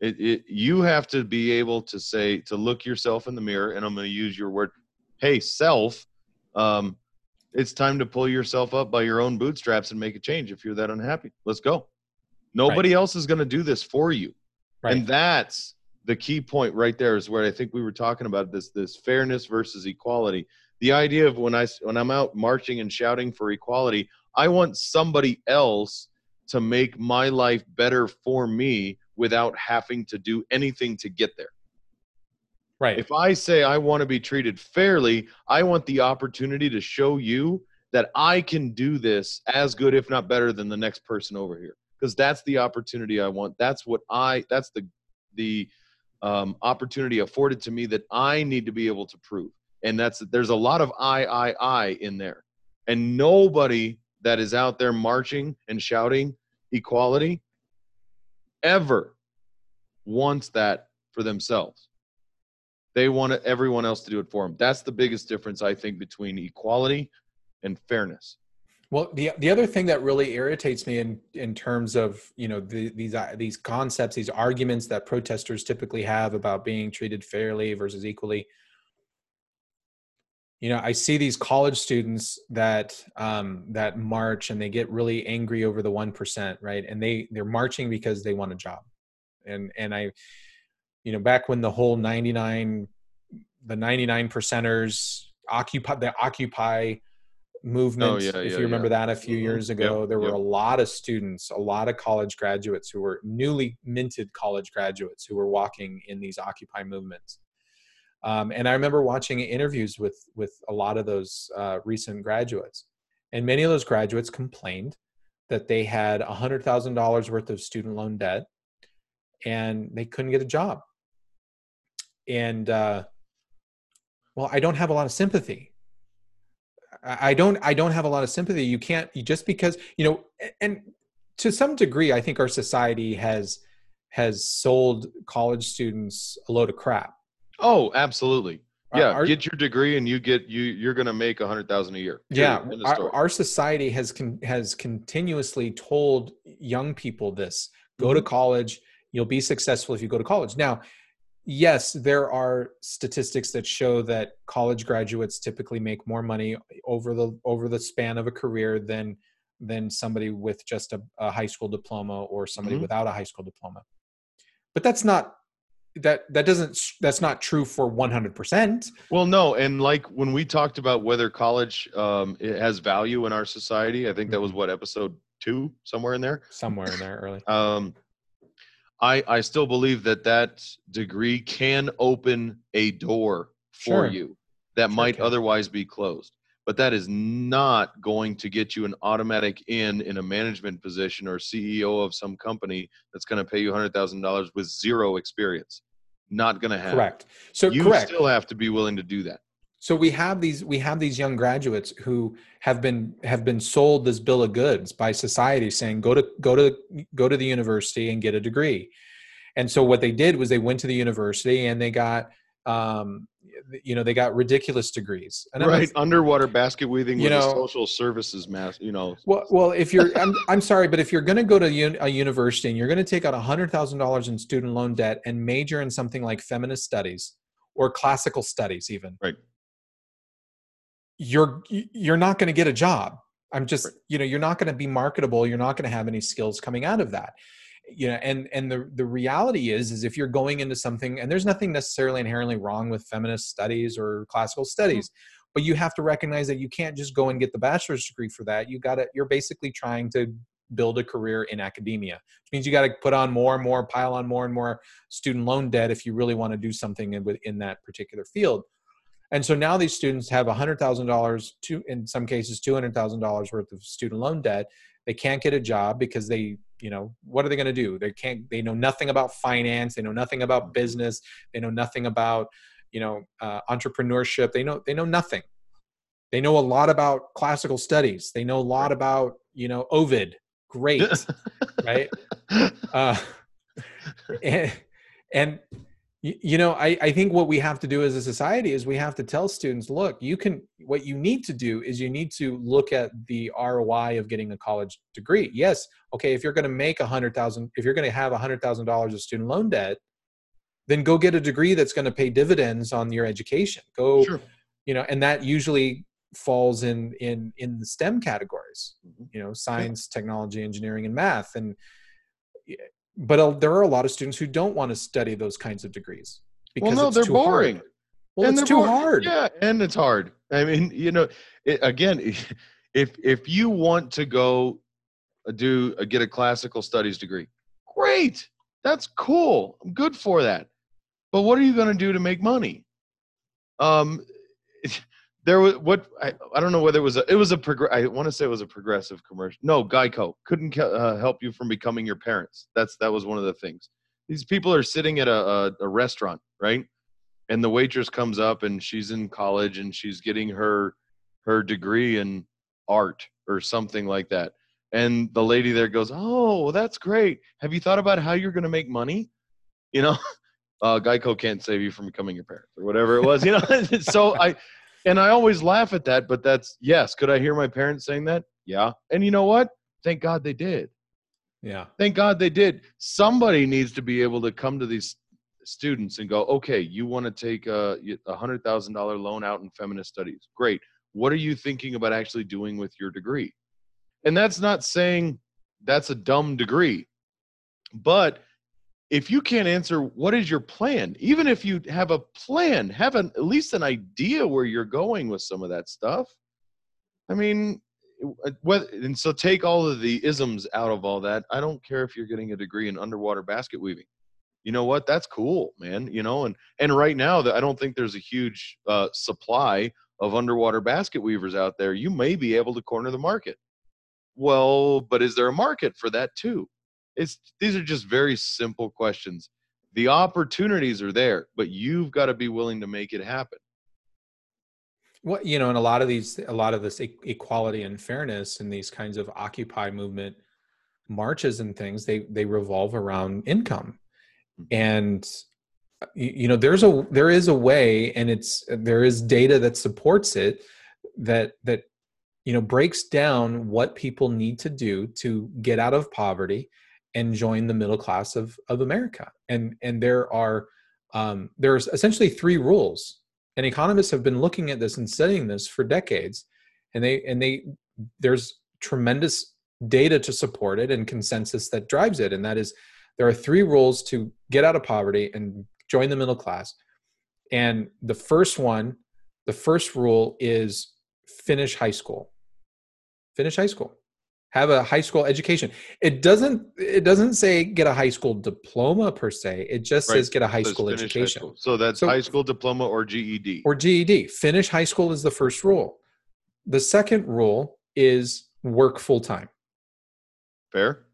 It, it you have to be able to say to look yourself in the mirror and i'm going to use your word hey self um, it's time to pull yourself up by your own bootstraps and make a change if you're that unhappy. Let's go. Nobody else is going to do this for you right. And that's the key point right there is where i think we were talking about this this fairness versus equality. The idea of when i when i'm out marching and shouting for equality i want somebody else to make my life better for me without having to do anything to get there. Right. If I say I want to be treated fairly, I want the opportunity to show you that I can do this as good, if not better, than the next person over here. Because that's the opportunity I want. That's what I. That's the the um, opportunity afforded to me that I need to be able to prove. And that's there's a lot of I, I, I in there, and nobody that is out there marching and shouting equality ever wants that for themselves. They want everyone else to do it for them. That's the biggest difference, I think, between equality and fairness. Well, the the other thing that really irritates me in in terms of you know the, these uh, these concepts, these arguments that protesters typically have about being treated fairly versus equally. You know, I see these college students that um, that march and they get really angry over the one percent, right? And they they're marching because they want a job, and and I, you know, back when the whole ninety nine, the ninety nine percenters occupy the occupy movement Oh, yeah, if yeah, you remember yeah. that a few Mhm. years Yep, ago there were yep. a lot of students a lot of college graduates who were newly minted college graduates who were walking in these occupy movements um, and i remember watching interviews with with a lot of those uh, recent graduates and many of those graduates complained that they had $100000 worth of student loan debt and they couldn't get a job and uh, well i don't have a lot of sympathy I don't I don't have a lot of sympathy. You can't you just because you know and to some degree I think our society has has sold college students a load of crap. Oh, absolutely. Yeah, Our- get your degree and you get you you're gonna make a hundred thousand a year. yeah Period. End of our, our society has con- has continuously told young people this go Mm-hmm. to college you'll be successful if you go to college now yes there are statistics that show that college graduates typically make more money over the over the span of a career than than somebody with just a, a high school diploma or somebody Mhm. without a high school diploma but that's not that that doesn't that's not true for 100% Well, no, and like when we talked about whether college um, it has value in our society, I think that was Mm-hmm. what episode two, somewhere in there. somewhere in there early Um, I I still believe that that degree can open a door for Sure. you that Sure might can. otherwise be closed, but that is not going to get you an automatic in in a management position or CEO of some company that's going to pay you hundred thousand dollars with zero experience. Not going to happen. correct so You correct still have to be willing to do that. So we have these we have these young graduates who have been have been sold this bill of goods by society saying go to go to go to the university and get a degree. And so what they did was they went to the university and they got um you know they got ridiculous degrees. And I'm underwater basket weaving You with a know- social services mass you know. Well, well, if you're, I'm, I'm sorry, but if you're going to go to a university and you're going to take out hundred thousand dollars in student loan debt and major in something like feminist studies or classical studies, even, Right. You're you're not going to get a job. I'm just, you know, you're not going to be marketable. You're not going to have any skills coming out of that. You know, and and the the reality is, is if you're going into something, and there's nothing necessarily inherently wrong with feminist studies or classical mm-hmm. studies, but you have to recognize that you can't just go and get the bachelor's degree for that. You got to, you're basically trying to build a career in academia, which means you got to put on more and more, pile on more and more student loan debt if you really want to do something in, in that particular field. And so now these students have $100,000 to, in some cases, $200,000 worth of student loan debt. They can't get a job because they, you know, what are they going to do? They can't, they know nothing about finance. They know nothing about business. They know nothing about, you know, uh, entrepreneurship. They know, they know nothing. They know a lot about classical studies. They know a lot about, you know, Ovid. Great. right. Uh, and, and you know I, I think what we have to do as a society is we have to tell students look you can what you need to do is you need to look at the roi of getting a college degree yes okay if you're going to make a hundred thousand if you're going to have a hundred thousand dollars of student loan debt then go get a degree that's going to pay dividends on your education go Sure. you know and that usually falls in in in the stem categories Mhm. you know science technology engineering and math and but uh, there are a lot of students who don't want to study those kinds of degrees well no they're too hard. boring. Well And it's too boring. hard. Yeah and it's hard. I mean you know it, again if if you want to go uh, do uh, get a classical studies degree great! That's cool. I'm good for that. But what are you going to do to make money? Um there was what I, I don't know whether it was a it was a progr- I want to say it was a progressive commercial. No, Geico couldn't uh, help you from becoming your parents. That's that was one of the things. These people are sitting at a, a, a restaurant, right? And the waitress comes up and she's in college and she's getting her her degree in art or something like that. And the lady there goes, "Oh, that's great. Have you thought about how you're going to make money?" You know, uh, Geico can't save you from becoming your parents or whatever it was. You know, so I and I always laugh at that, but that's yes. Could I hear my parents saying that? Yeah. And you know what? Thank God they did. yeah Thank God they did. Somebody needs to be able to come to these students and go, okay, you want to take a a hundred thousand dollar loan out in feminist studies. Great. What are you thinking about actually doing with your degree? And that's not saying that's a dumb degree, but if you can't answer what is your plan, even if you have a plan, have an, at least an idea where you're going with some of that stuff. I mean, uh, whether, and so take all of the isms out of all that. I don't care if you're getting a degree in underwater basket weaving. You know what? That's cool, man. You know, and and right now, that I don't think there's a huge uh, supply of underwater basket weavers out there. You may be able to corner the market. Well, but is there a market for that too? It's these are just very simple questions. The opportunities are there, but you've got to be willing to make it happen. what you know and a lot of these a lot of this equality and fairness and these kinds of occupy movement marches and things they they revolve around income Mhm. and you know there's a there is a way and it's there is data that supports it that that you know breaks down what people need to do to get out of poverty and join the middle class of of america. And and there are um, there's essentially three rules. And economists have been looking at this and studying this for decades. And they and they there's tremendous data to support it and consensus that drives it. And that is there are three rules to get out of poverty and join the middle class. And the first one the first rule is finish high school. Finish high school have a high school education it doesn't it doesn't say get a high school diploma per se it just Right. says get a high Says school finish high education school. So that's So- high school diploma or GED. or GED. Finish high school is the first rule. The second rule is work full time. Fair?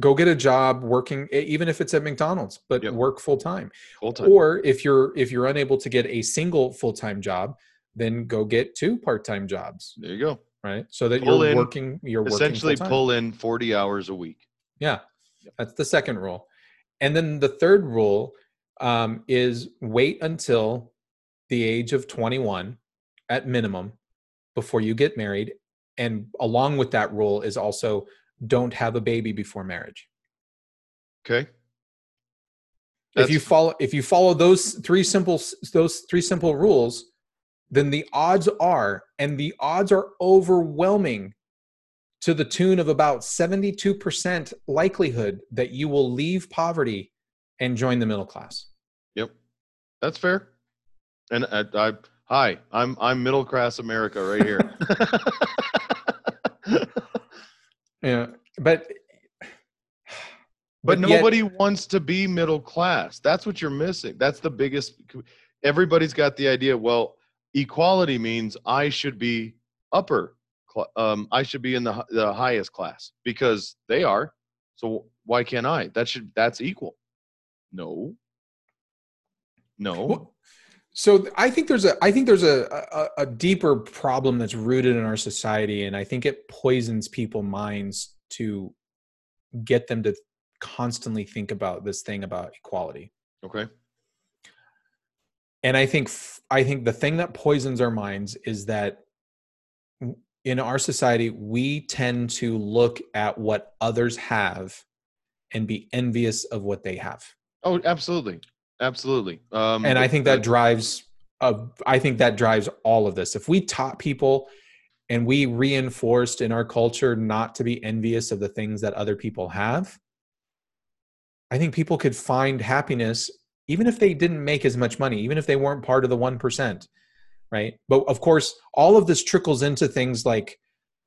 Go get a job working, even if it's at McDonald's, but Yep. work full time. Full time. Or if you're if you're unable to get a single full time job, then go get two part time jobs, there you go. Right? So that Pull you're in- working. You're Essentially, working pull in 40 hours a week. Yeah, that's the second rule. And then the third rule um, is wait until the age of 21 at minimum before you get married. And along with that rule is also don't have a baby before marriage. Okay. if you follow if you follow those three simple those three simple rules, then the odds are, and the odds are overwhelming to the tune of about 72% likelihood that you will leave poverty and join the middle class. Yep. That's fair. And I, I hi, I'm I'm middle class America right here. Yeah. But but yet- nobody wants to be middle class. That's what you're missing. That's the biggest everybody's got the idea, well, equality means I should be upper um I should be in the the highest class because they are. So why can't I? That should that's equal. No. No. Well, so I think there's a I think there's a, a a deeper problem that's rooted in our society, and I think it poisons people's minds to get them to constantly think about this thing about equality. Okay. And I think I think the thing that poisons our minds is that in our society we tend to look at what others have and be envious of what they have. Oh, absolutely. Absolutely. Um and I think that drives uh, I think that drives all of this. If we taught people and we reinforced in our culture not to be envious of the things that other people have, I think people could find happiness even if they didn't make as much money, even if they weren't part of the 1%, right? But of course, all of this trickles into things like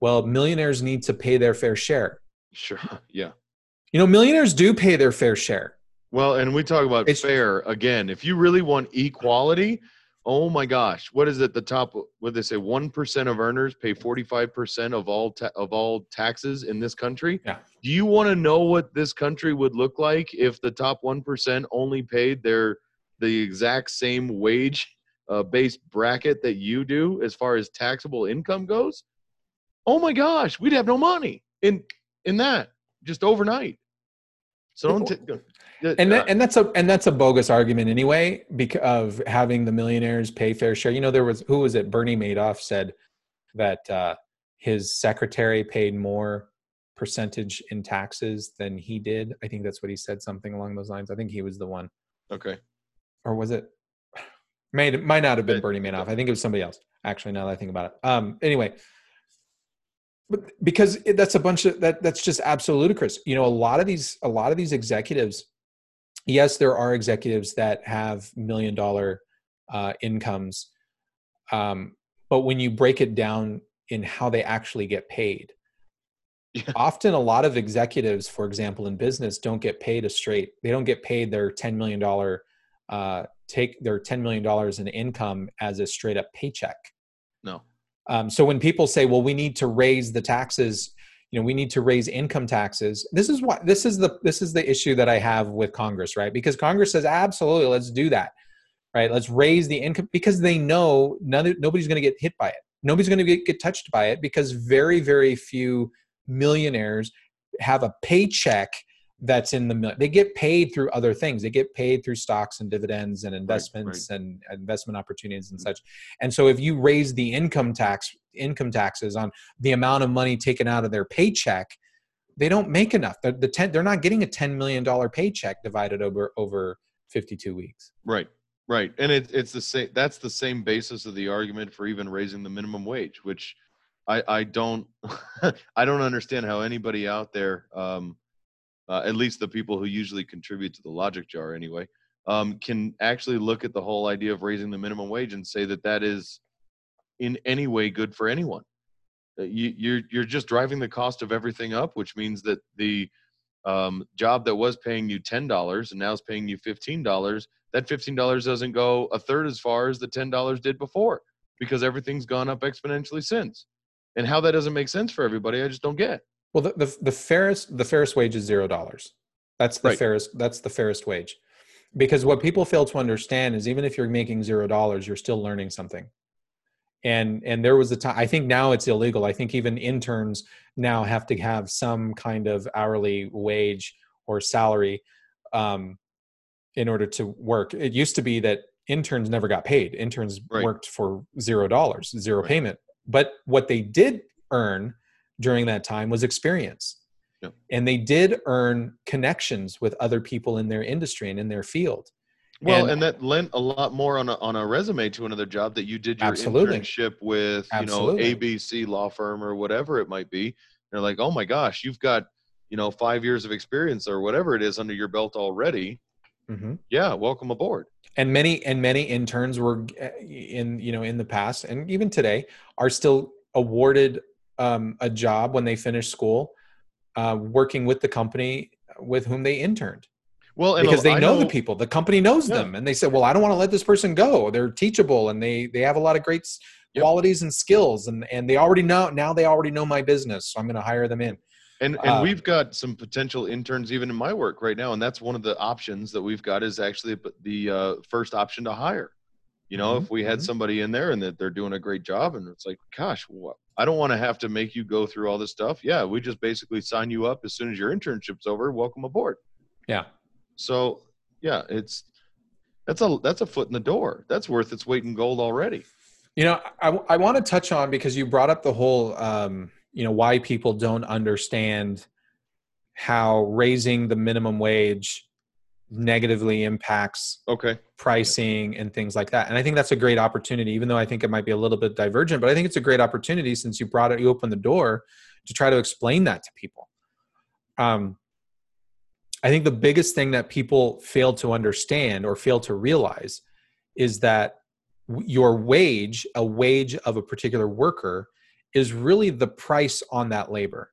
well, millionaires need to pay their fair share. Sure. Yeah. You know, millionaires do pay their fair share. Well, and we talk about It's- fair again. If you really want equality, oh my gosh, what is it? The top, what they say, one percent of earners pay forty-five percent of all ta- of all taxes in this country. Yeah. Do you want to know what this country would look like if the top one percent only paid their the exact same wage uh, based bracket that you do as far as taxable income goes? Oh my gosh, we'd have no money in in that just overnight. So don't. T- and that, and that's a and that's a bogus argument anyway because of having the millionaires pay fair share. You know there was who was it? Bernie madoff said that uh, his secretary paid more percentage in taxes than he did. I think that's what he said something along those lines. I think he was the one. Okay. or was it? May might not have been bernie madoff. I think it was somebody else actually now that i think about it. Um anyway. But because that's a bunch of that that's just absolute ludicrous. You know a lot of these a lot of these executives yes there are executives that have million dollar uh, incomes um, but when you break it down in how they actually get paid Yeah. often a lot of executives for example in business don't get paid a straight they don't get paid their 10 million dollar uh, take their 10 million dollars in income as a straight up paycheck No. um, so when people say, "Well, we need to raise the taxes," you know, we need to raise income taxes. This is what this is the this is the issue that I have with Congress, right? Because Congress says, "Absolutely, let's do that." Right? Let's raise the income because they know none, nobody's going to get hit by it. Nobody's going to get, get touched by it because very very few millionaires have a paycheck that's in the they get paid through other things. They get paid through stocks and dividends and investments and investment opportunities and such. And so if you raise the income tax income taxes on the amount of money taken out of their paycheck they don't make enough. The, the 10, they're not getting a 10 million dollar paycheck divided over over 52 weeks. Right, right, and it, it's the same. That's the same basis of the argument for even raising the minimum wage, which I I don't I don't understand how anybody out there, um, uh, at least the people who usually contribute to the logic jar anyway, um, can actually look at the whole idea of raising the minimum wage and say that that is in any way good for anyone. Uh, You, you're you're just driving the cost of everything up, which means that the um, job that was paying you ten dollars and now is paying you fifteen dollars, that fifteen dollars doesn't go a third as far as the ten dollars did before because everything's gone up exponentially since. And how that doesn't make sense for everybody, I just don't get. Well, the, the, the fairest the fairest wage is zero dollars. That's the Right. fairest that's the fairest wage, because what people fail to understand is even if you're making zero dollars, you're still learning something. And and there was a time I think now it's illegal. I think even interns now have to have some kind of hourly wage or salary um, in order to work. It used to be that interns never got paid. Interns Right. worked for zero dollars, zero Right. payment. But what they did earn during that time was experience. Yep. And they did earn connections with other people in their industry and in their field. Well, And- and, that lent a lot more on a, on a resume to another job that you did your Absolutely. internship with, you Absolutely. know, ABC law firm or whatever it might be. They're like, oh my gosh, you've got, you know, five years of experience or whatever it is under your belt already. Mhm. Yeah, welcome aboard. and many and many interns were uh, in you know in the past and even today are still awarded um, a job when they finish school uh, working with the company with whom they interned Well, and because they I know, the people the company knows Yeah. them and they said well i don't want to let this person go they're teachable and they they have a lot of great Yep. qualities and skills and and they already know now they already know my business so i'm going to hire them in And and Um, we've got some potential interns even in my work right now, and that's one of the options that we've got is actually the- uh, first option to hire. You know, if we had mhm. somebody in there and that they're doing a great job, and it's like, gosh, what? I don't want to have to make you go through all this stuff. Yeah, we just basically sign you up as soon as your internship's over. Welcome aboard. yeah So yeah, it's that's a that's a foot in the door. That's worth its weight in gold already. You know, I, I want to touch on because you brought up the whole, um, you know, why people don't understand how raising the minimum wage negatively impacts Okay. pricing and things like that. And I think that's a great opportunity, even though I think it might be a little bit divergent, but I think it's a great opportunity since you brought it, you opened the door to try to explain that to people. Um, I think the biggest thing that people fail to understand or fail to realize is that your wage, a wage of a particular worker, is really the price on that labor.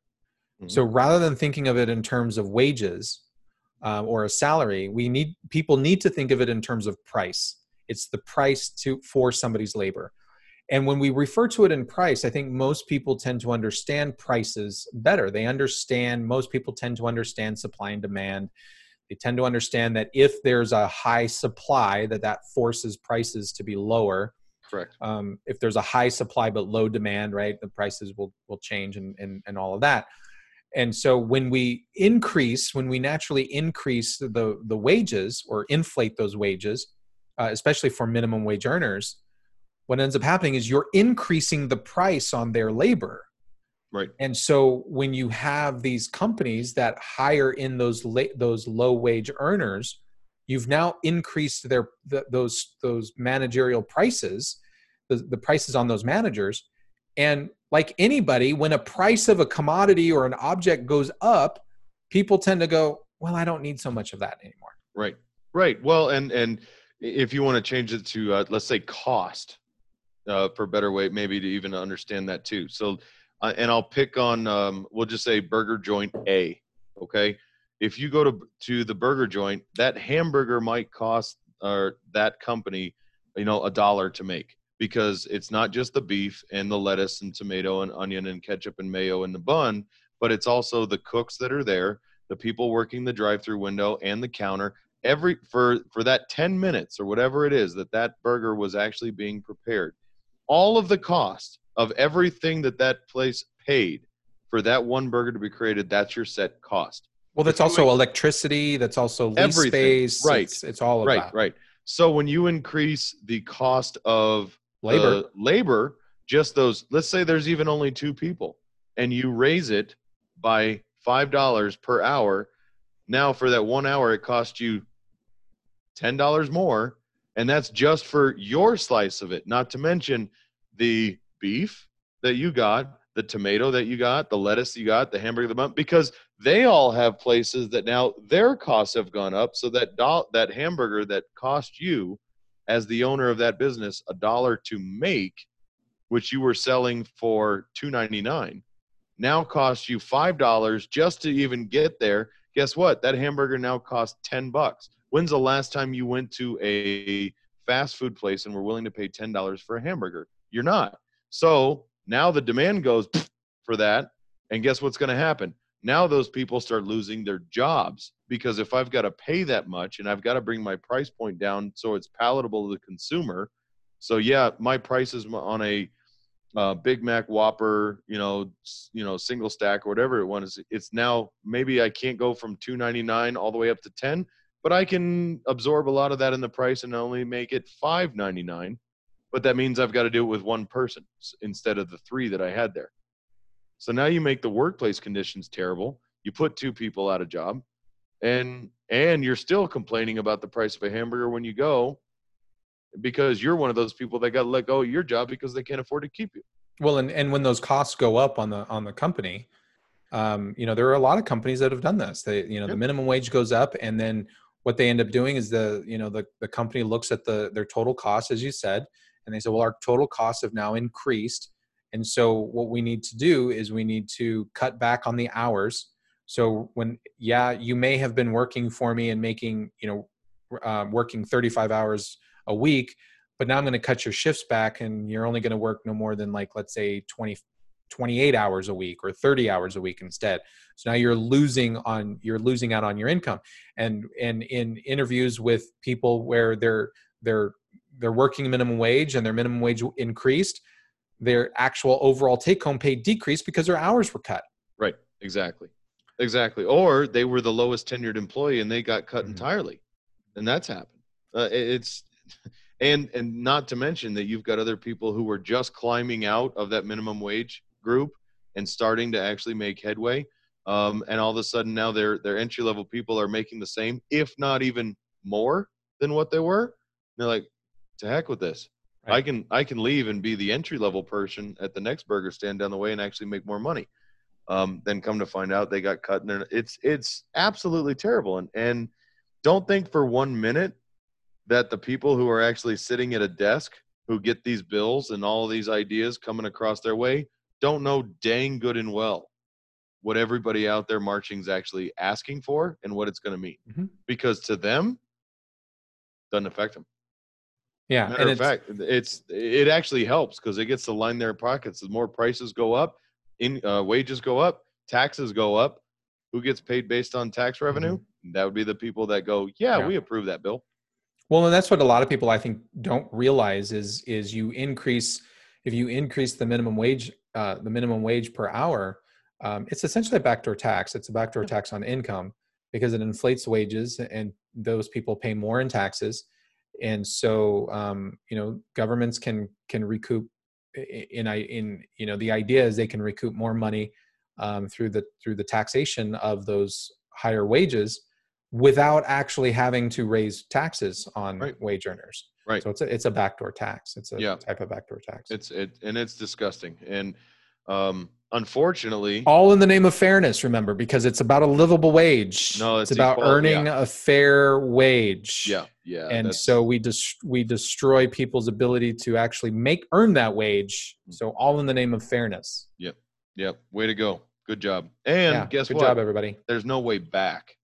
So rather than thinking of it in terms of wages um, or a salary, we need people need to think of it in terms of price. It's the price to for somebody's labor. And when we refer to it in price, I think most people tend to understand prices better. They understand, most people tend to understand supply and demand. They tend to understand that if there's a high supply, that that forces prices to be lower. Correct. Um, if there's a high supply but low demand, right, the prices will will change and and, and all of that. And so when we increase, when we naturally increase the the wages or inflate those wages, uh, especially for minimum wage earners, what ends up happening is you're increasing the price on their labor. Right. And so when you have these companies that hire in those la- those low wage earners, you've now increased their th- those those managerial prices, the, the prices on those managers, and like anybody, when a price of a commodity or an object goes up, people tend to go, "Well, I don't need so much of that anymore." Right. Right. Well, and and if you want to change it to uh, let's say cost, uh, for a better way, maybe to even understand that too. So, uh, and I'll pick on um, we'll just say burger joint A. Okay. If you go to to the burger joint, that hamburger might cost or that company, you know, a dollar to make because it's not just the beef and the lettuce and tomato and onion and ketchup and mayo in the bun, but it's also the cooks that are there, the people working the drive-through window and the counter every for for that 10 minutes or whatever it is that that burger was actually being prepared all of the cost of everything that that place paid for that one burger to be created that's your set cost Well, that's also electricity. That's also lease Everything, space. right. It's, it's all right, right. So when you increase the cost of Labor. the labor, just those, let's say there's even only two people, and you raise it by five dollars per hour. Now for that one hour, it costs you ten dollars more, and that's just for your slice of it. Not to mention the beef that you got, the tomato that you got, the lettuce you got, the hamburger, the bun, because they all have places that now their costs have gone up. So that doll, that hamburger that cost you, as the owner of that business, a dollar to make, which you were selling for two ninety nine, now costs you five dollars just to even get there. Guess what? That hamburger now costs ten bucks. When's the last time you went to a fast food place and were willing to pay ten dollars for a hamburger? You're not. So now the demand goes for that, and guess what's going to happen? Now those people start losing their jobs because if I've got to pay that much and I've got to bring my price point down so it's palatable to the consumer. So yeah, my price is on a uh, Big Mac Whopper, you know, you know, single stack or whatever it was. It's now maybe I can't go from two ninety nine all the way up to ten, but I can absorb a lot of that in the price and only make it five ninety nine. But that means I've got to do it with one person instead of the three that I had there. So now you make the workplace conditions terrible. You put two people out of job, and and you're still complaining about the price of a hamburger when you go because you're one of those people that got let go of your job because they can't afford to keep you. Well, and, and when those costs go up on the on the company, um, you know, there are a lot of companies that have done this. They, you know, the minimum wage goes up, and then what they end up doing is the, you know, the the company looks at the their total costs, as you said, and they say, well, our total costs have now increased, and so what we need to do is we need to cut back on the hours. So when, yeah, you may have been working for me and making, you know, uh, working 35 hours a week, but now I'm going to cut your shifts back and you're only going to work no more than like, let's say 20, 28 hours a week or 30 hours a week instead. So now you're losing on, you're losing out on your income. And, and in interviews with people where they're, they're, they're working minimum wage and their minimum wage increased, their actual overall take home pay decreased because their hours were cut. Right. Exactly. Exactly. Or they were the lowest tenured employee and they got cut Mhm. entirely, and that's happened. Uh, it's and and not to mention that you've got other people who were just climbing out of that minimum wage group and starting to actually make headway. Um, and all of a sudden now their their entry level people are making the same, if not even more than what they were. They're like, to heck with this. I can I can leave and be the entry level person at the next burger stand down the way and actually make more money. Um, then come to find out they got cut and it's it's absolutely terrible. And and don't think for one minute that the people who are actually sitting at a desk who get these bills and all these ideas coming across their way don't know dang good and well what everybody out there marching is actually asking for and what it's going to mean. Mhm. Because to them, doesn't affect them. Yeah. Matter and of fact, it's it actually helps because it gets to line their pockets. The more prices go up, in uh, wages go up, taxes go up. Who gets paid based on tax revenue? That would be the people that go, yeah, Mm-hmm. Yeah. we approve that bill. Well, and that's what a lot of people I think don't realize is is you increase if you increase the minimum wage uh, the minimum wage per hour, um, it's essentially a backdoor tax. It's a backdoor tax on income because it inflates wages and those people pay more in taxes, and so um, you know governments can can recoup in I in you know the idea is they can recoup more money um, through the through the taxation of those higher wages without actually having to raise taxes on Right. wage earners. Right. So it's a it's a backdoor tax. It's a Yeah. type of backdoor tax. It's it and it's disgusting. And um, unfortunately, all in the name of fairness, remember, because it's about a livable wage. No, it's, it's about equal- earning a fair wage. yeah, yeah, and so we just we destroy people's ability to actually make earn that wage. Mm. So all in the name of fairness. yep, yep. way to go, good job. And yeah. guess Good what? job, everybody. There's no way back.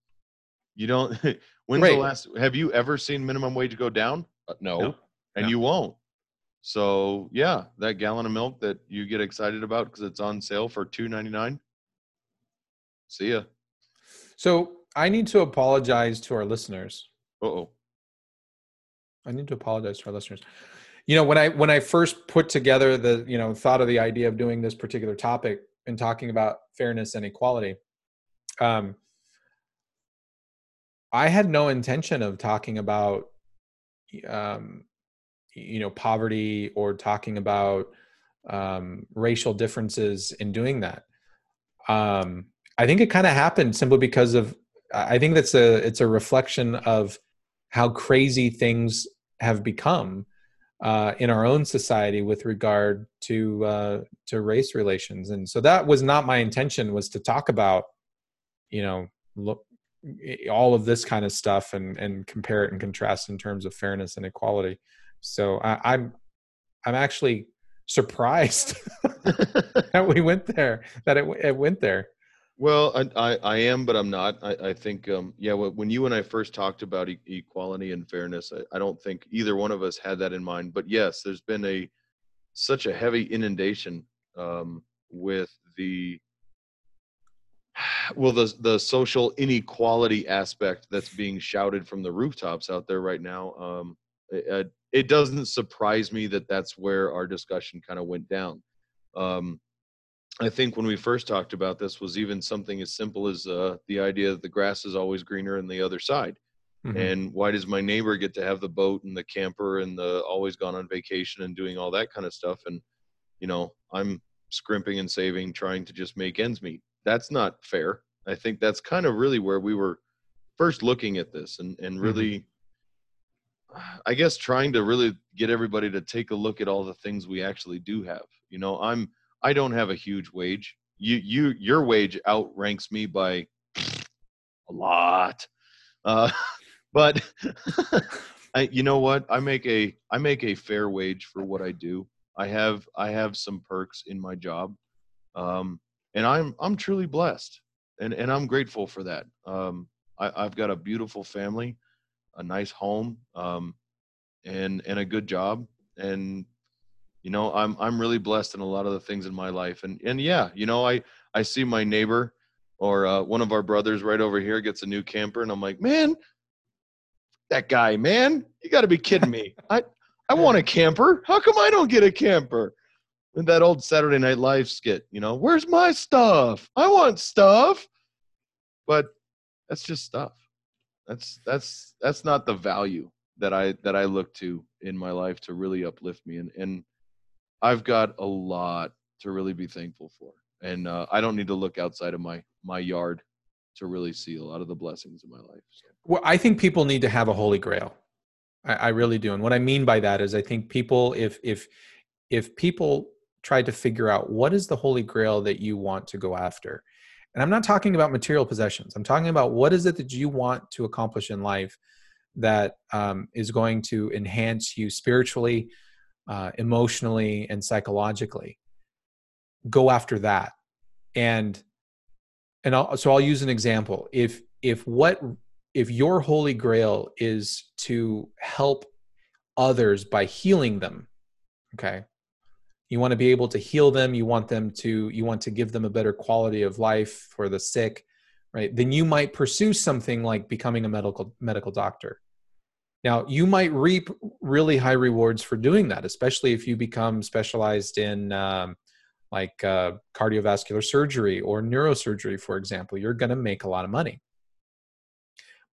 You don't. When's Right. the last? Have you ever seen minimum wage go down? Uh, no, No. and No. you won't. So yeah, that gallon of milk that you get excited about because it's on sale for two ninety nine. See ya. So I need to apologize to our listeners. Uh oh. I need to apologize to our listeners. You know, when I when I first put together the you know thought of the idea of doing this particular topic and talking about fairness and equality, um, I had no intention of talking about, um, you know, poverty or talking about um, racial differences in doing that. Um, I think it kind of happened simply because of. I think that's a it's a reflection of how crazy things have become uh, in our own society with regard to uh, to race relations, and so that was not my intention. Was to talk about, you know, look all of this kind of stuff and and compare it and contrast in terms of fairness and equality. So I, I'm I'm actually surprised that we went there that it, it went there. Well, I, I, I am, but I'm not. I, I think, um, yeah, when you and I first talked about e- equality and fairness, I, I don't think either one of us had that in mind. But yes, there's been a such a heavy inundation um, with the well, the the social inequality aspect that's being shouted from the rooftops out there right now. Um, it, it doesn't surprise me that that's where our discussion kind of went down. Um, I think when we first talked about this was even something as simple as uh, the idea that the grass is always greener on the other side. Mhm. And why does my neighbor get to have the boat and the camper and the always gone on vacation and doing all that kind of stuff? And, you know, I'm scrimping and saving, trying to just make ends meet. That's not fair. I think that's kind of really where we were first looking at this and, and really, I guess, trying to really get everybody to take a look at all the things we actually do have. You know, I'm, I don't have a huge wage. You, you, your wage outranks me by a lot. Uh, but I, you know what? I make a, I make a fair wage for what I do. I have, I have some perks in my job. Um, and I'm, I'm truly blessed and, and I'm grateful for that. Um, I, I've got a beautiful family, a nice home, um, and, and a good job. And, you know, I'm, I'm really blessed in a lot of the things in my life. And, and yeah, you know, I, I see my neighbor or uh, one of our brothers right over here gets a new camper and i'm like man that guy man you got to be kidding me i i want a camper how come i don't get a camper and that old saturday night live skit you know where's my stuff i want stuff but that's just stuff that's that's that's not the value that i that i look to in my life to really uplift me and and i've got a lot to really be thankful for and uh, i don't need to look outside of my my yard to really see a lot of the blessings in my life so. Well, I think people need to have a holy grail. I, I really do, and what I mean by that is, I think people, if if if people try to figure out what is the holy grail that you want to go after, and I'm not talking about material possessions. I'm talking about what is it that you want to accomplish in life that um, is going to enhance you spiritually, uh, emotionally, and psychologically. Go after that, and and I'll, so I'll use an example. If if what if your holy grail is to help others by healing them, okay, you want to be able to heal them. You want them to you want to give them a better quality of life for the sick, right? Then you might pursue something like becoming a medical medical doctor. Now you might reap really high rewards for doing that, especially if you become specialized in um, like uh, cardiovascular surgery or neurosurgery, for example, you're going to make a lot of money.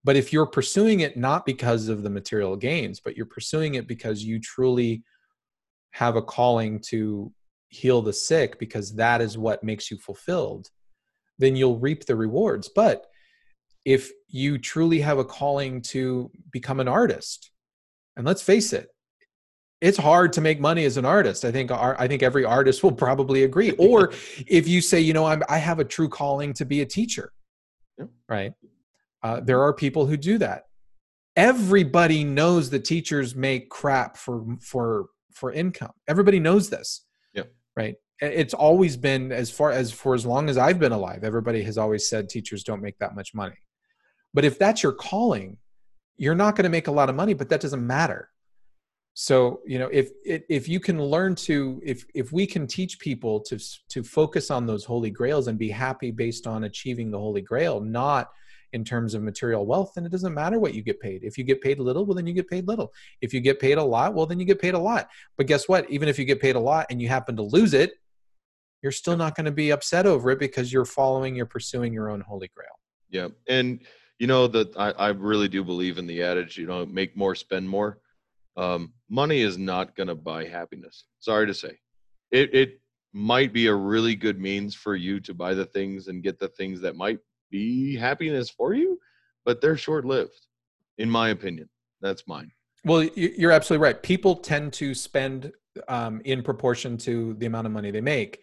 But if you're pursuing it not because of the material gains, but you're pursuing it because you truly have a calling to heal the sick, because that is what makes you fulfilled, then you'll reap the rewards. But if you truly have a calling to become an artist, and let's face it, it's hard to make money as an artist. I think our, I think every artist will probably agree. Or if you say, you know, I'm, I have a true calling to be a teacher, Yeah. right? Uh, there are people who do that. Everybody knows that teachers make crap for for for income. Everybody knows this. Yeah. Right. It's always been as far as for as long as I've been alive. Everybody has always said teachers don't make that much money. But if that's your calling, you're not going to make a lot of money. But that doesn't matter so you know if if you can learn to if if we can teach people to to focus on those holy grails and be happy based on achieving the holy grail not in terms of material wealth then it doesn't matter what you get paid. If you get paid little well then you get paid little. If you get paid a lot well then you get paid a lot. But guess what? Even if you get paid a lot and you happen to lose it you're still not going to be upset over it because you're following you're pursuing your own holy grail. Yeah, and you know that I, I really do believe in the adage, you know, make more, spend more. Um, money is not going to buy happiness. Sorry to say, it it might be a really good means for you to buy the things and get the things that might be happiness for you, but they're short lived, in my opinion. That's mine. Well, you're absolutely right. People tend to spend um, in proportion to the amount of money they make.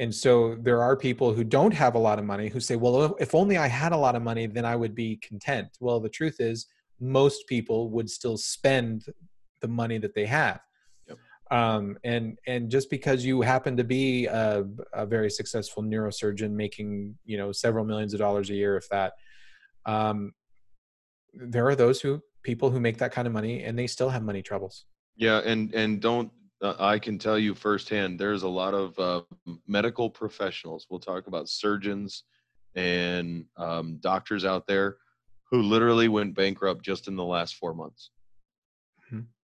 And so there are people who don't have a lot of money who say, well, if only I had a lot of money, then I would be content. Well, the truth is, most people would still spend the money that they have. Um, and and just because you happen to be a, a very successful neurosurgeon making you know several millions of dollars a year, if that, um, there are those who people who make that kind of money and they still have money troubles. Yeah, and and don't uh, I can tell you firsthand. There's a lot of uh, medical professionals. We'll talk about surgeons and um, doctors out there who literally went bankrupt just in the last four months.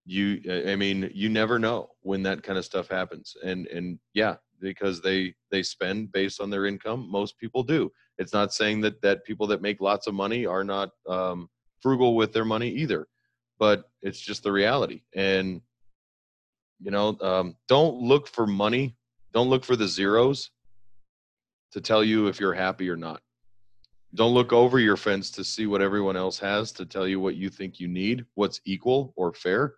You, I mean, you never know when that kind of stuff happens, and and yeah, because they they spend based on their income. Most people do. It's not saying that that people that make lots of money are not um, frugal with their money either, but it's just the reality. And you know, um, don't look for money. Don't look for the zeros to tell you if you're happy or not. Don't look over your fence to see what everyone else has to tell you what you think you need, what's equal or fair.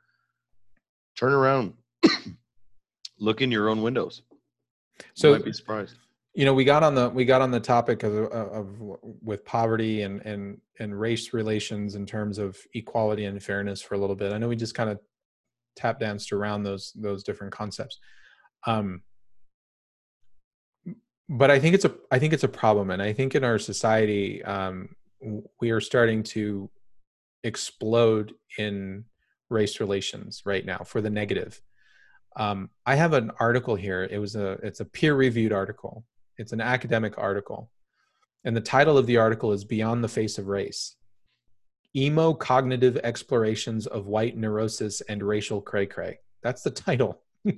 Turn around, look in your own windows. So you might be surprised. you know we got on the we got on the topic of, of with poverty and and and race relations in terms of equality and fairness for a little bit i know we just kind of tap danced around those those different concepts um but i think it's a i think it's a problem and i think in our society um we are starting to explode in race relations right now for the negative um, i have an article here it was a it's a peer reviewed article it's an academic article. And the title of the article is Beyond the Face of Race Emo Cognitive Explorations of White Neurosis and Racial Cray Cray. That's the title.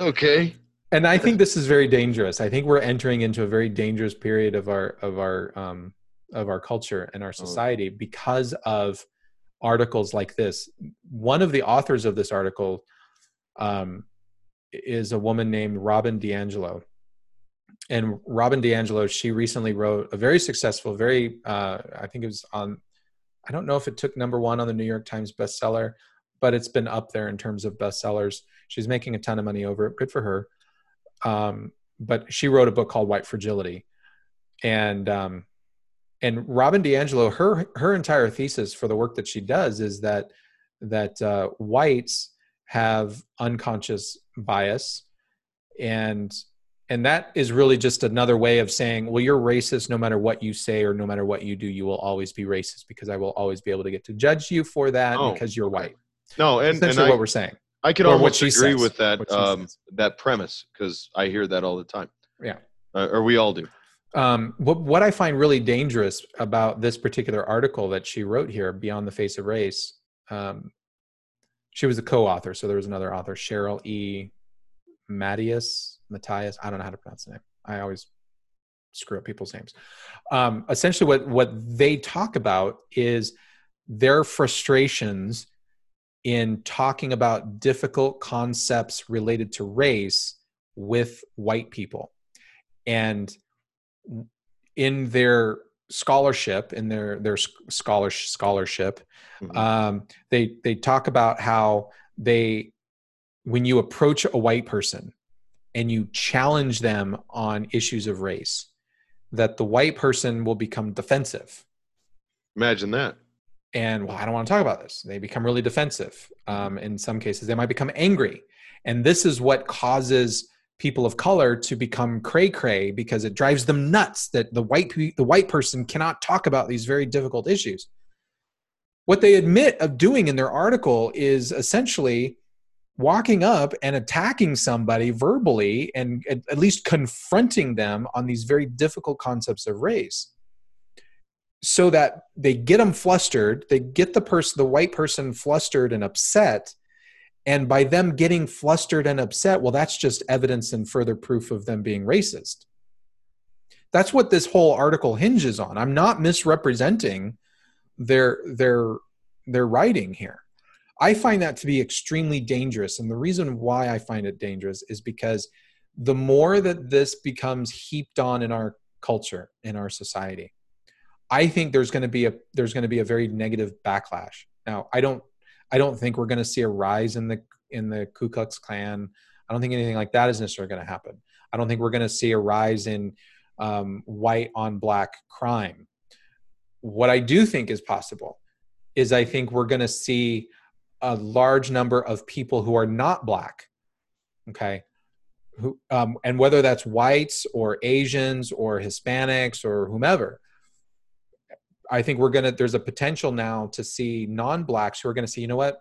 Okay. And I think this is very dangerous. I think we're entering into a very dangerous period of our of our um, of our culture and our society because of articles like this. One of the authors of this article um, is a woman named Robin DiAngelo. And Robin DiAngelo, she recently wrote a very successful, very, uh, I think it was on, I don't know if it took number one on the New York Times bestseller, but it's been up there in terms of bestsellers. She's making a ton of money over it. Good for her. Um, but she wrote a book called White Fragility. And, um, and Robin DiAngelo, her, her entire thesis for the work that she does is that, that uh, whites have unconscious bias and and that is really just another way of saying well you're racist no matter what you say or no matter what you do you will always be racist because i will always be able to get to judge you for that Oh, because you're white No, and, and I, what we're saying I could almost agree says, with that um, that premise because I hear that all the time. Yeah. uh, or we all do. Um, what, what i find really dangerous about this particular article that she wrote here beyond the face of race um, she was a co-author so there was another author cheryl e. Matias, matthias i don't know how to pronounce the name. I always screw up people's names. Um, essentially what what they talk about is their frustrations in talking about difficult concepts related to race with white people. And in their scholarship in their their scholar scholarship Mhm. um, they they talk about how they when you approach a white person and you challenge them on issues of race that the white person will become defensive Imagine that. and well i don't want to talk about this they become really defensive um, in some cases they might become angry and this is what causes people of color to become cray cray because it drives them nuts that the white the white person cannot talk about these very difficult issues. What they admit of doing in their article is essentially walking up and attacking somebody verbally and at, least confronting them on these very difficult concepts of race. So that they get them flustered they get the person the white person flustered and upset and by them getting flustered and upset well that's just evidence and further proof of them being racist that's what this whole article hinges on. I'm not misrepresenting their their their writing here. I find that to be extremely dangerous. And the reason why I find it dangerous is because the more that this becomes heaped on in our culture, in our society, I think there's going to be a there's going to be a very negative backlash. Now, I don't I don't think we're going to see a rise in the in the Ku Klux Klan. I don't think anything like that is necessarily going to happen. I don't think we're going to see a rise in um, white on black crime. What I do think is possible is I think we're going to see a large number of people who are not black, okay, who um, and whether that's whites or Asians or Hispanics or whomever. I think we're gonna. There's a potential now to see non-blacks who are gonna say, you know what,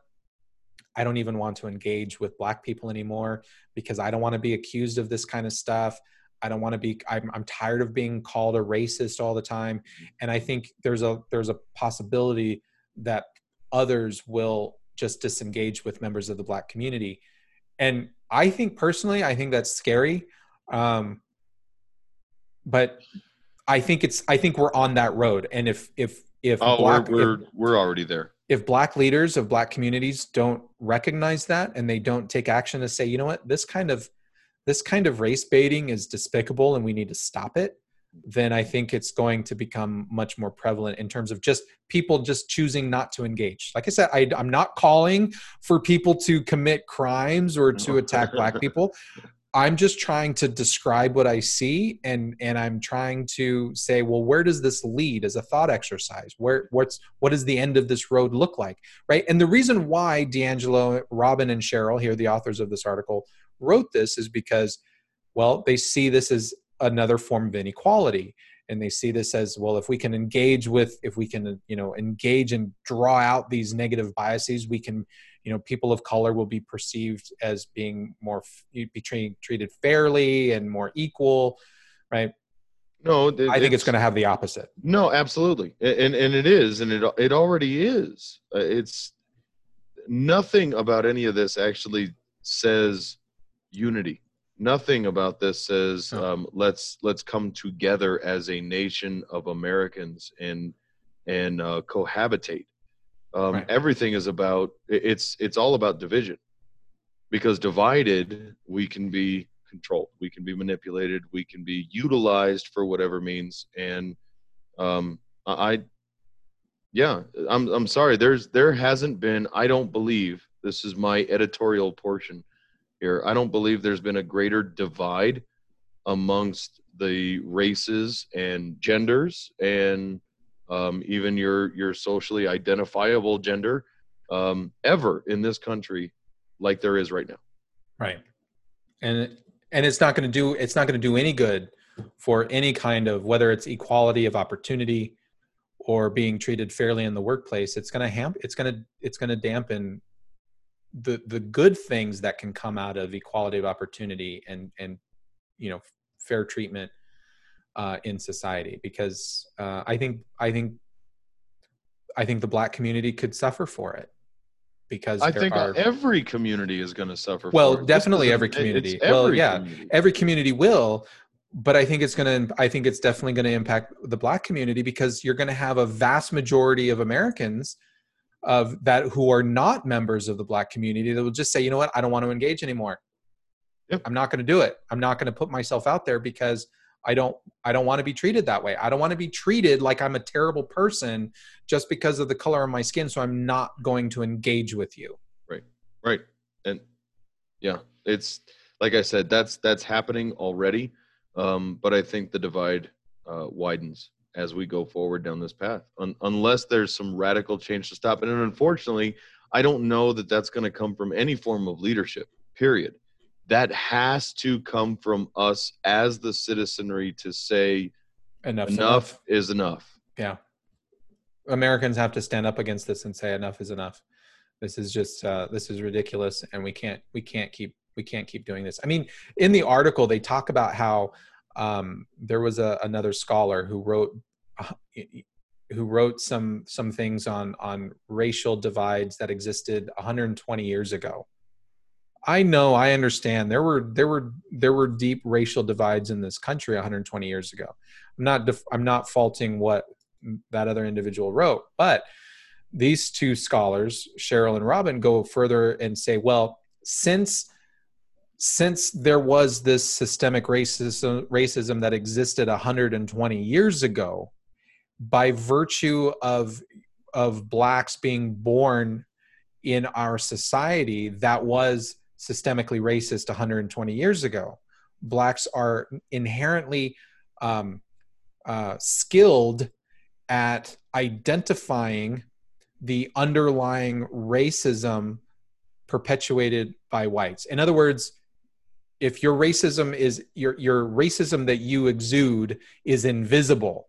I don't even want to engage with black people anymore because I don't want to be accused of this kind of stuff. I don't want to be I'm, I'm tired of being called a racist all the time and I think there's a there's a possibility that others will just disengage with members of the black community and I think personally I think that's scary um but I think it's I think we're on that road. And if if if Oh, black we're we're, we're already there. if black leaders of black communities don't recognize that and they don't take action to say you know what this kind of this kind of race baiting is despicable and we need to stop it then i think it's going to become much more prevalent in terms of just people just choosing not to engage. Like i said I, i'm not calling for people to commit crimes or to attack black people i'm just trying to describe what i see and and i'm trying to say well where does this lead as a thought exercise? Where what's what does the end of this road look like? Right? And the reason why DiAngelo robin and cheryl here the authors of this article wrote this is because well they see this as another form of inequality. And they see this as well if we can engage with if we can you know engage and draw out these negative biases we can you know people of color will be perceived as being more be treated, treated fairly and more equal right No, it- i think it's going to have the opposite No, absolutely, and and it is, and it it already is. Uh, It's nothing about any of this actually says unity. Nothing about this says um, let's let's come together as a nation of Americans and and uh, cohabitate. Um, Right. Everything is about it's it's all about division, because divided we can be controlled, we can be manipulated, we can be utilized for whatever means, and um, I, I- yeah, I'm I'm sorry. There's there hasn't been. I don't believe this is my editorial portion here. I don't believe there's been a greater divide amongst the races and genders and um, even your your socially identifiable gender um, ever in this country like there is right now. right and and it's not going to do it's not going to do any good for any kind of whether it's equality of opportunity or being treated fairly in the workplace it's going to hamp it's going to it's going to dampen the the good things that can come out of equality of opportunity and and you know fair treatment uh, in society because uh, I think I think I think the black community could suffer for it because I think are, every community is going to suffer. Well, for it. Definitely every community. every Well, yeah, community. every community will but i think it's going to i think it's definitely going to impact the black community because you're going to have a vast majority of americans of that who are not members of the black community that will just say you know what i don't want to engage anymore Yep. i'm not going to do it i'm not going to put myself out there because i don't i don't want to be treated that way i don't want to be treated like i'm a terrible person just because of the color of my skin so i'm not going to engage with you right Right. and yeah it's like i said that's that's happening already um, but i think the divide uh, widens as we go forward down this path Un- unless there's some radical change to stop and unfortunately i don't know that that's going to come from any form of leadership period that has to come from us as the citizenry to say enough enough is enough. Yeah. Americans have to stand up against this and say enough is enough. This is just uh, this is ridiculous and we can't we can't keep we can't keep doing this. I mean in the article they talk about how um, there was a, another scholar who wrote uh, who wrote some some things on on racial divides that existed 120 years ago I know, I understand. There were there were there were deep racial divides in this country 120 years ago. I'm not def- I'm not faulting what that other individual wrote, but these two scholars, Cheryl and Robin, go further and say, well, since since there was this systemic racism racism that existed 120 years ago, by virtue of of blacks being born in our society that was systemically racist 120 years ago. Blacks are inherently um, uh, skilled at identifying the underlying racism perpetuated by whites. In other words, if your racism is your your racism that you exude is invisible,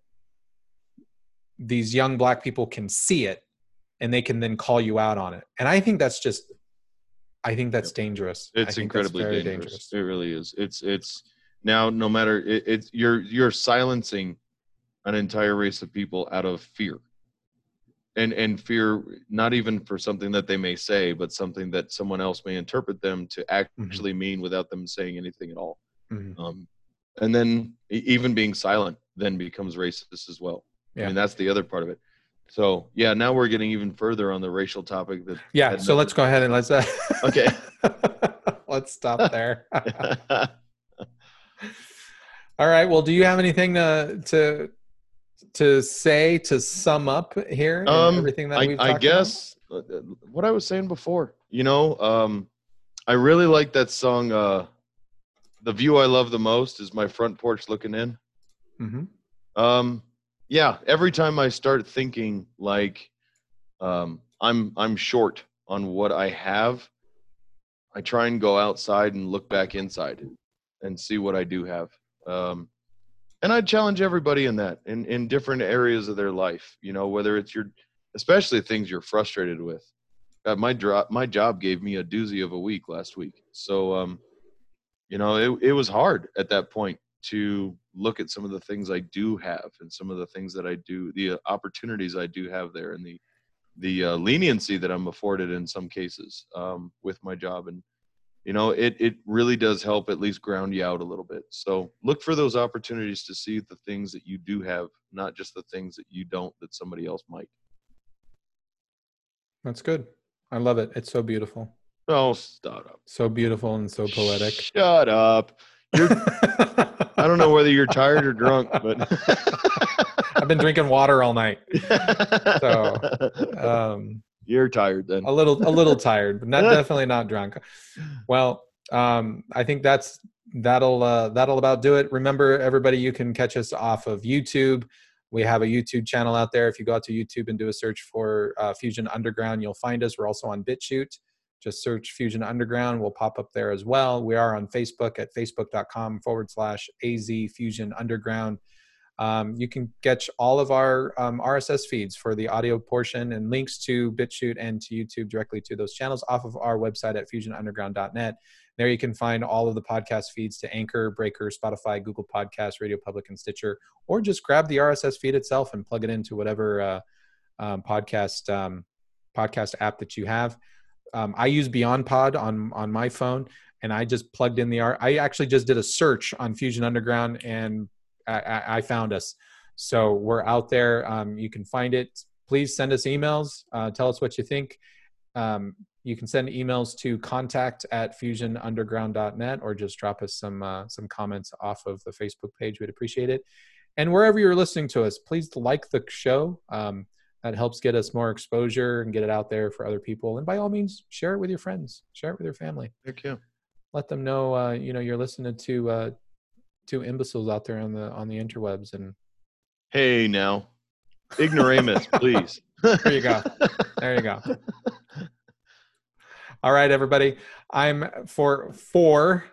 these young black people can see it and they can then call you out on it. And I think that's just I think that's dangerous. It's incredibly very dangerous. It really is. It's it's now no matter it, it's you're you're silencing an entire race of people out of fear. And and fear not even for something that they may say, but something that someone else may interpret them to actually mean without them saying anything at all. Mhm. Um, and then even being silent then becomes racist as well. I Yeah. mean that's the other part of it. So yeah, now we're getting even further on the racial topic that Yeah, so let's go ahead and let's uh, Okay. let's stop there. All right. Well, do you have anything to to to say to sum up here? Um, everything that I, we've I talked about? guess uh, what I was saying before. You know, um, I really like that song. Uh, the view I love the most is my front porch looking in. Mhm. Um, yeah, every time I start thinking like um, I'm I'm short on what I have, I try and go outside and look back inside and see what I do have. Um, and I challenge everybody in that in in different areas of their life. You know, whether it's your especially things you're frustrated with. God, my drop my job gave me a doozy of a week last week. So um, you know, it it was hard at that point to look at some of the things I do have and some of the things that I do, the uh, opportunities I do have there, and the the uh, leniency that I'm afforded in some cases um, with my job, and you know, it it really does help at least ground you out a little bit. So look for those opportunities to see the things that you do have, not just the things that you don't that somebody else might. That's good. I love it. It's so beautiful. Oh, stop up. So beautiful and so poetic. Shut up. You're, I don't know whether you're tired or drunk, but I've been drinking water all night. Um, you're tired then. a little a little tired, but not definitely not drunk. Well, um, I think that's that'll uh, that'll about do it. Remember, everybody, you can catch us off of YouTube. We have a YouTube channel out there. If you go out to YouTube and do a search for uh, Fusion Underground, you'll find us. We're also on BitChute. Just search Fusion Underground. We'll pop up there as well. We are on Facebook at facebook.com forward slash AZ Fusion Underground. Um, you can get all of our um, RSS feeds for the audio portion and links to BitChute and to YouTube directly to those channels off of our website at fusionunderground.net. There you can find all of the podcast feeds to Anchor, Breaker, Spotify, Google Podcasts, Radio Public, and Stitcher, or just grab the RSS feed itself and plug it into whatever uh, um, podcast um, podcast app that you have. Um, I use Beyond Pod on on my phone, and I just plugged in the R. I actually just did a search on Fusion Underground, and I, I, I found us. So we're out there. Um, you can find it. Please send us emails. Uh, tell us what you think. Um, you can send emails to contact at fusionunderground.net or just drop us some uh, some comments off of the Facebook page. We'd appreciate it. And wherever you're listening to us, please like the show. Um, that helps get us more exposure and get it out there for other people. And by all means, share it with your friends, share it with your family. thank you Let them know uh, you know you're listening to uh, two imbeciles out there on the on the interwebs. And Hey now. Ignoramus, please. there you go. There you go. All right, everybody. I'm for four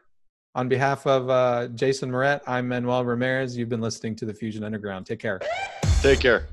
on behalf of uh, Jason Moret. I'm Manuel Ramirez. You've been listening to the Fusion Underground. Take care. Take care.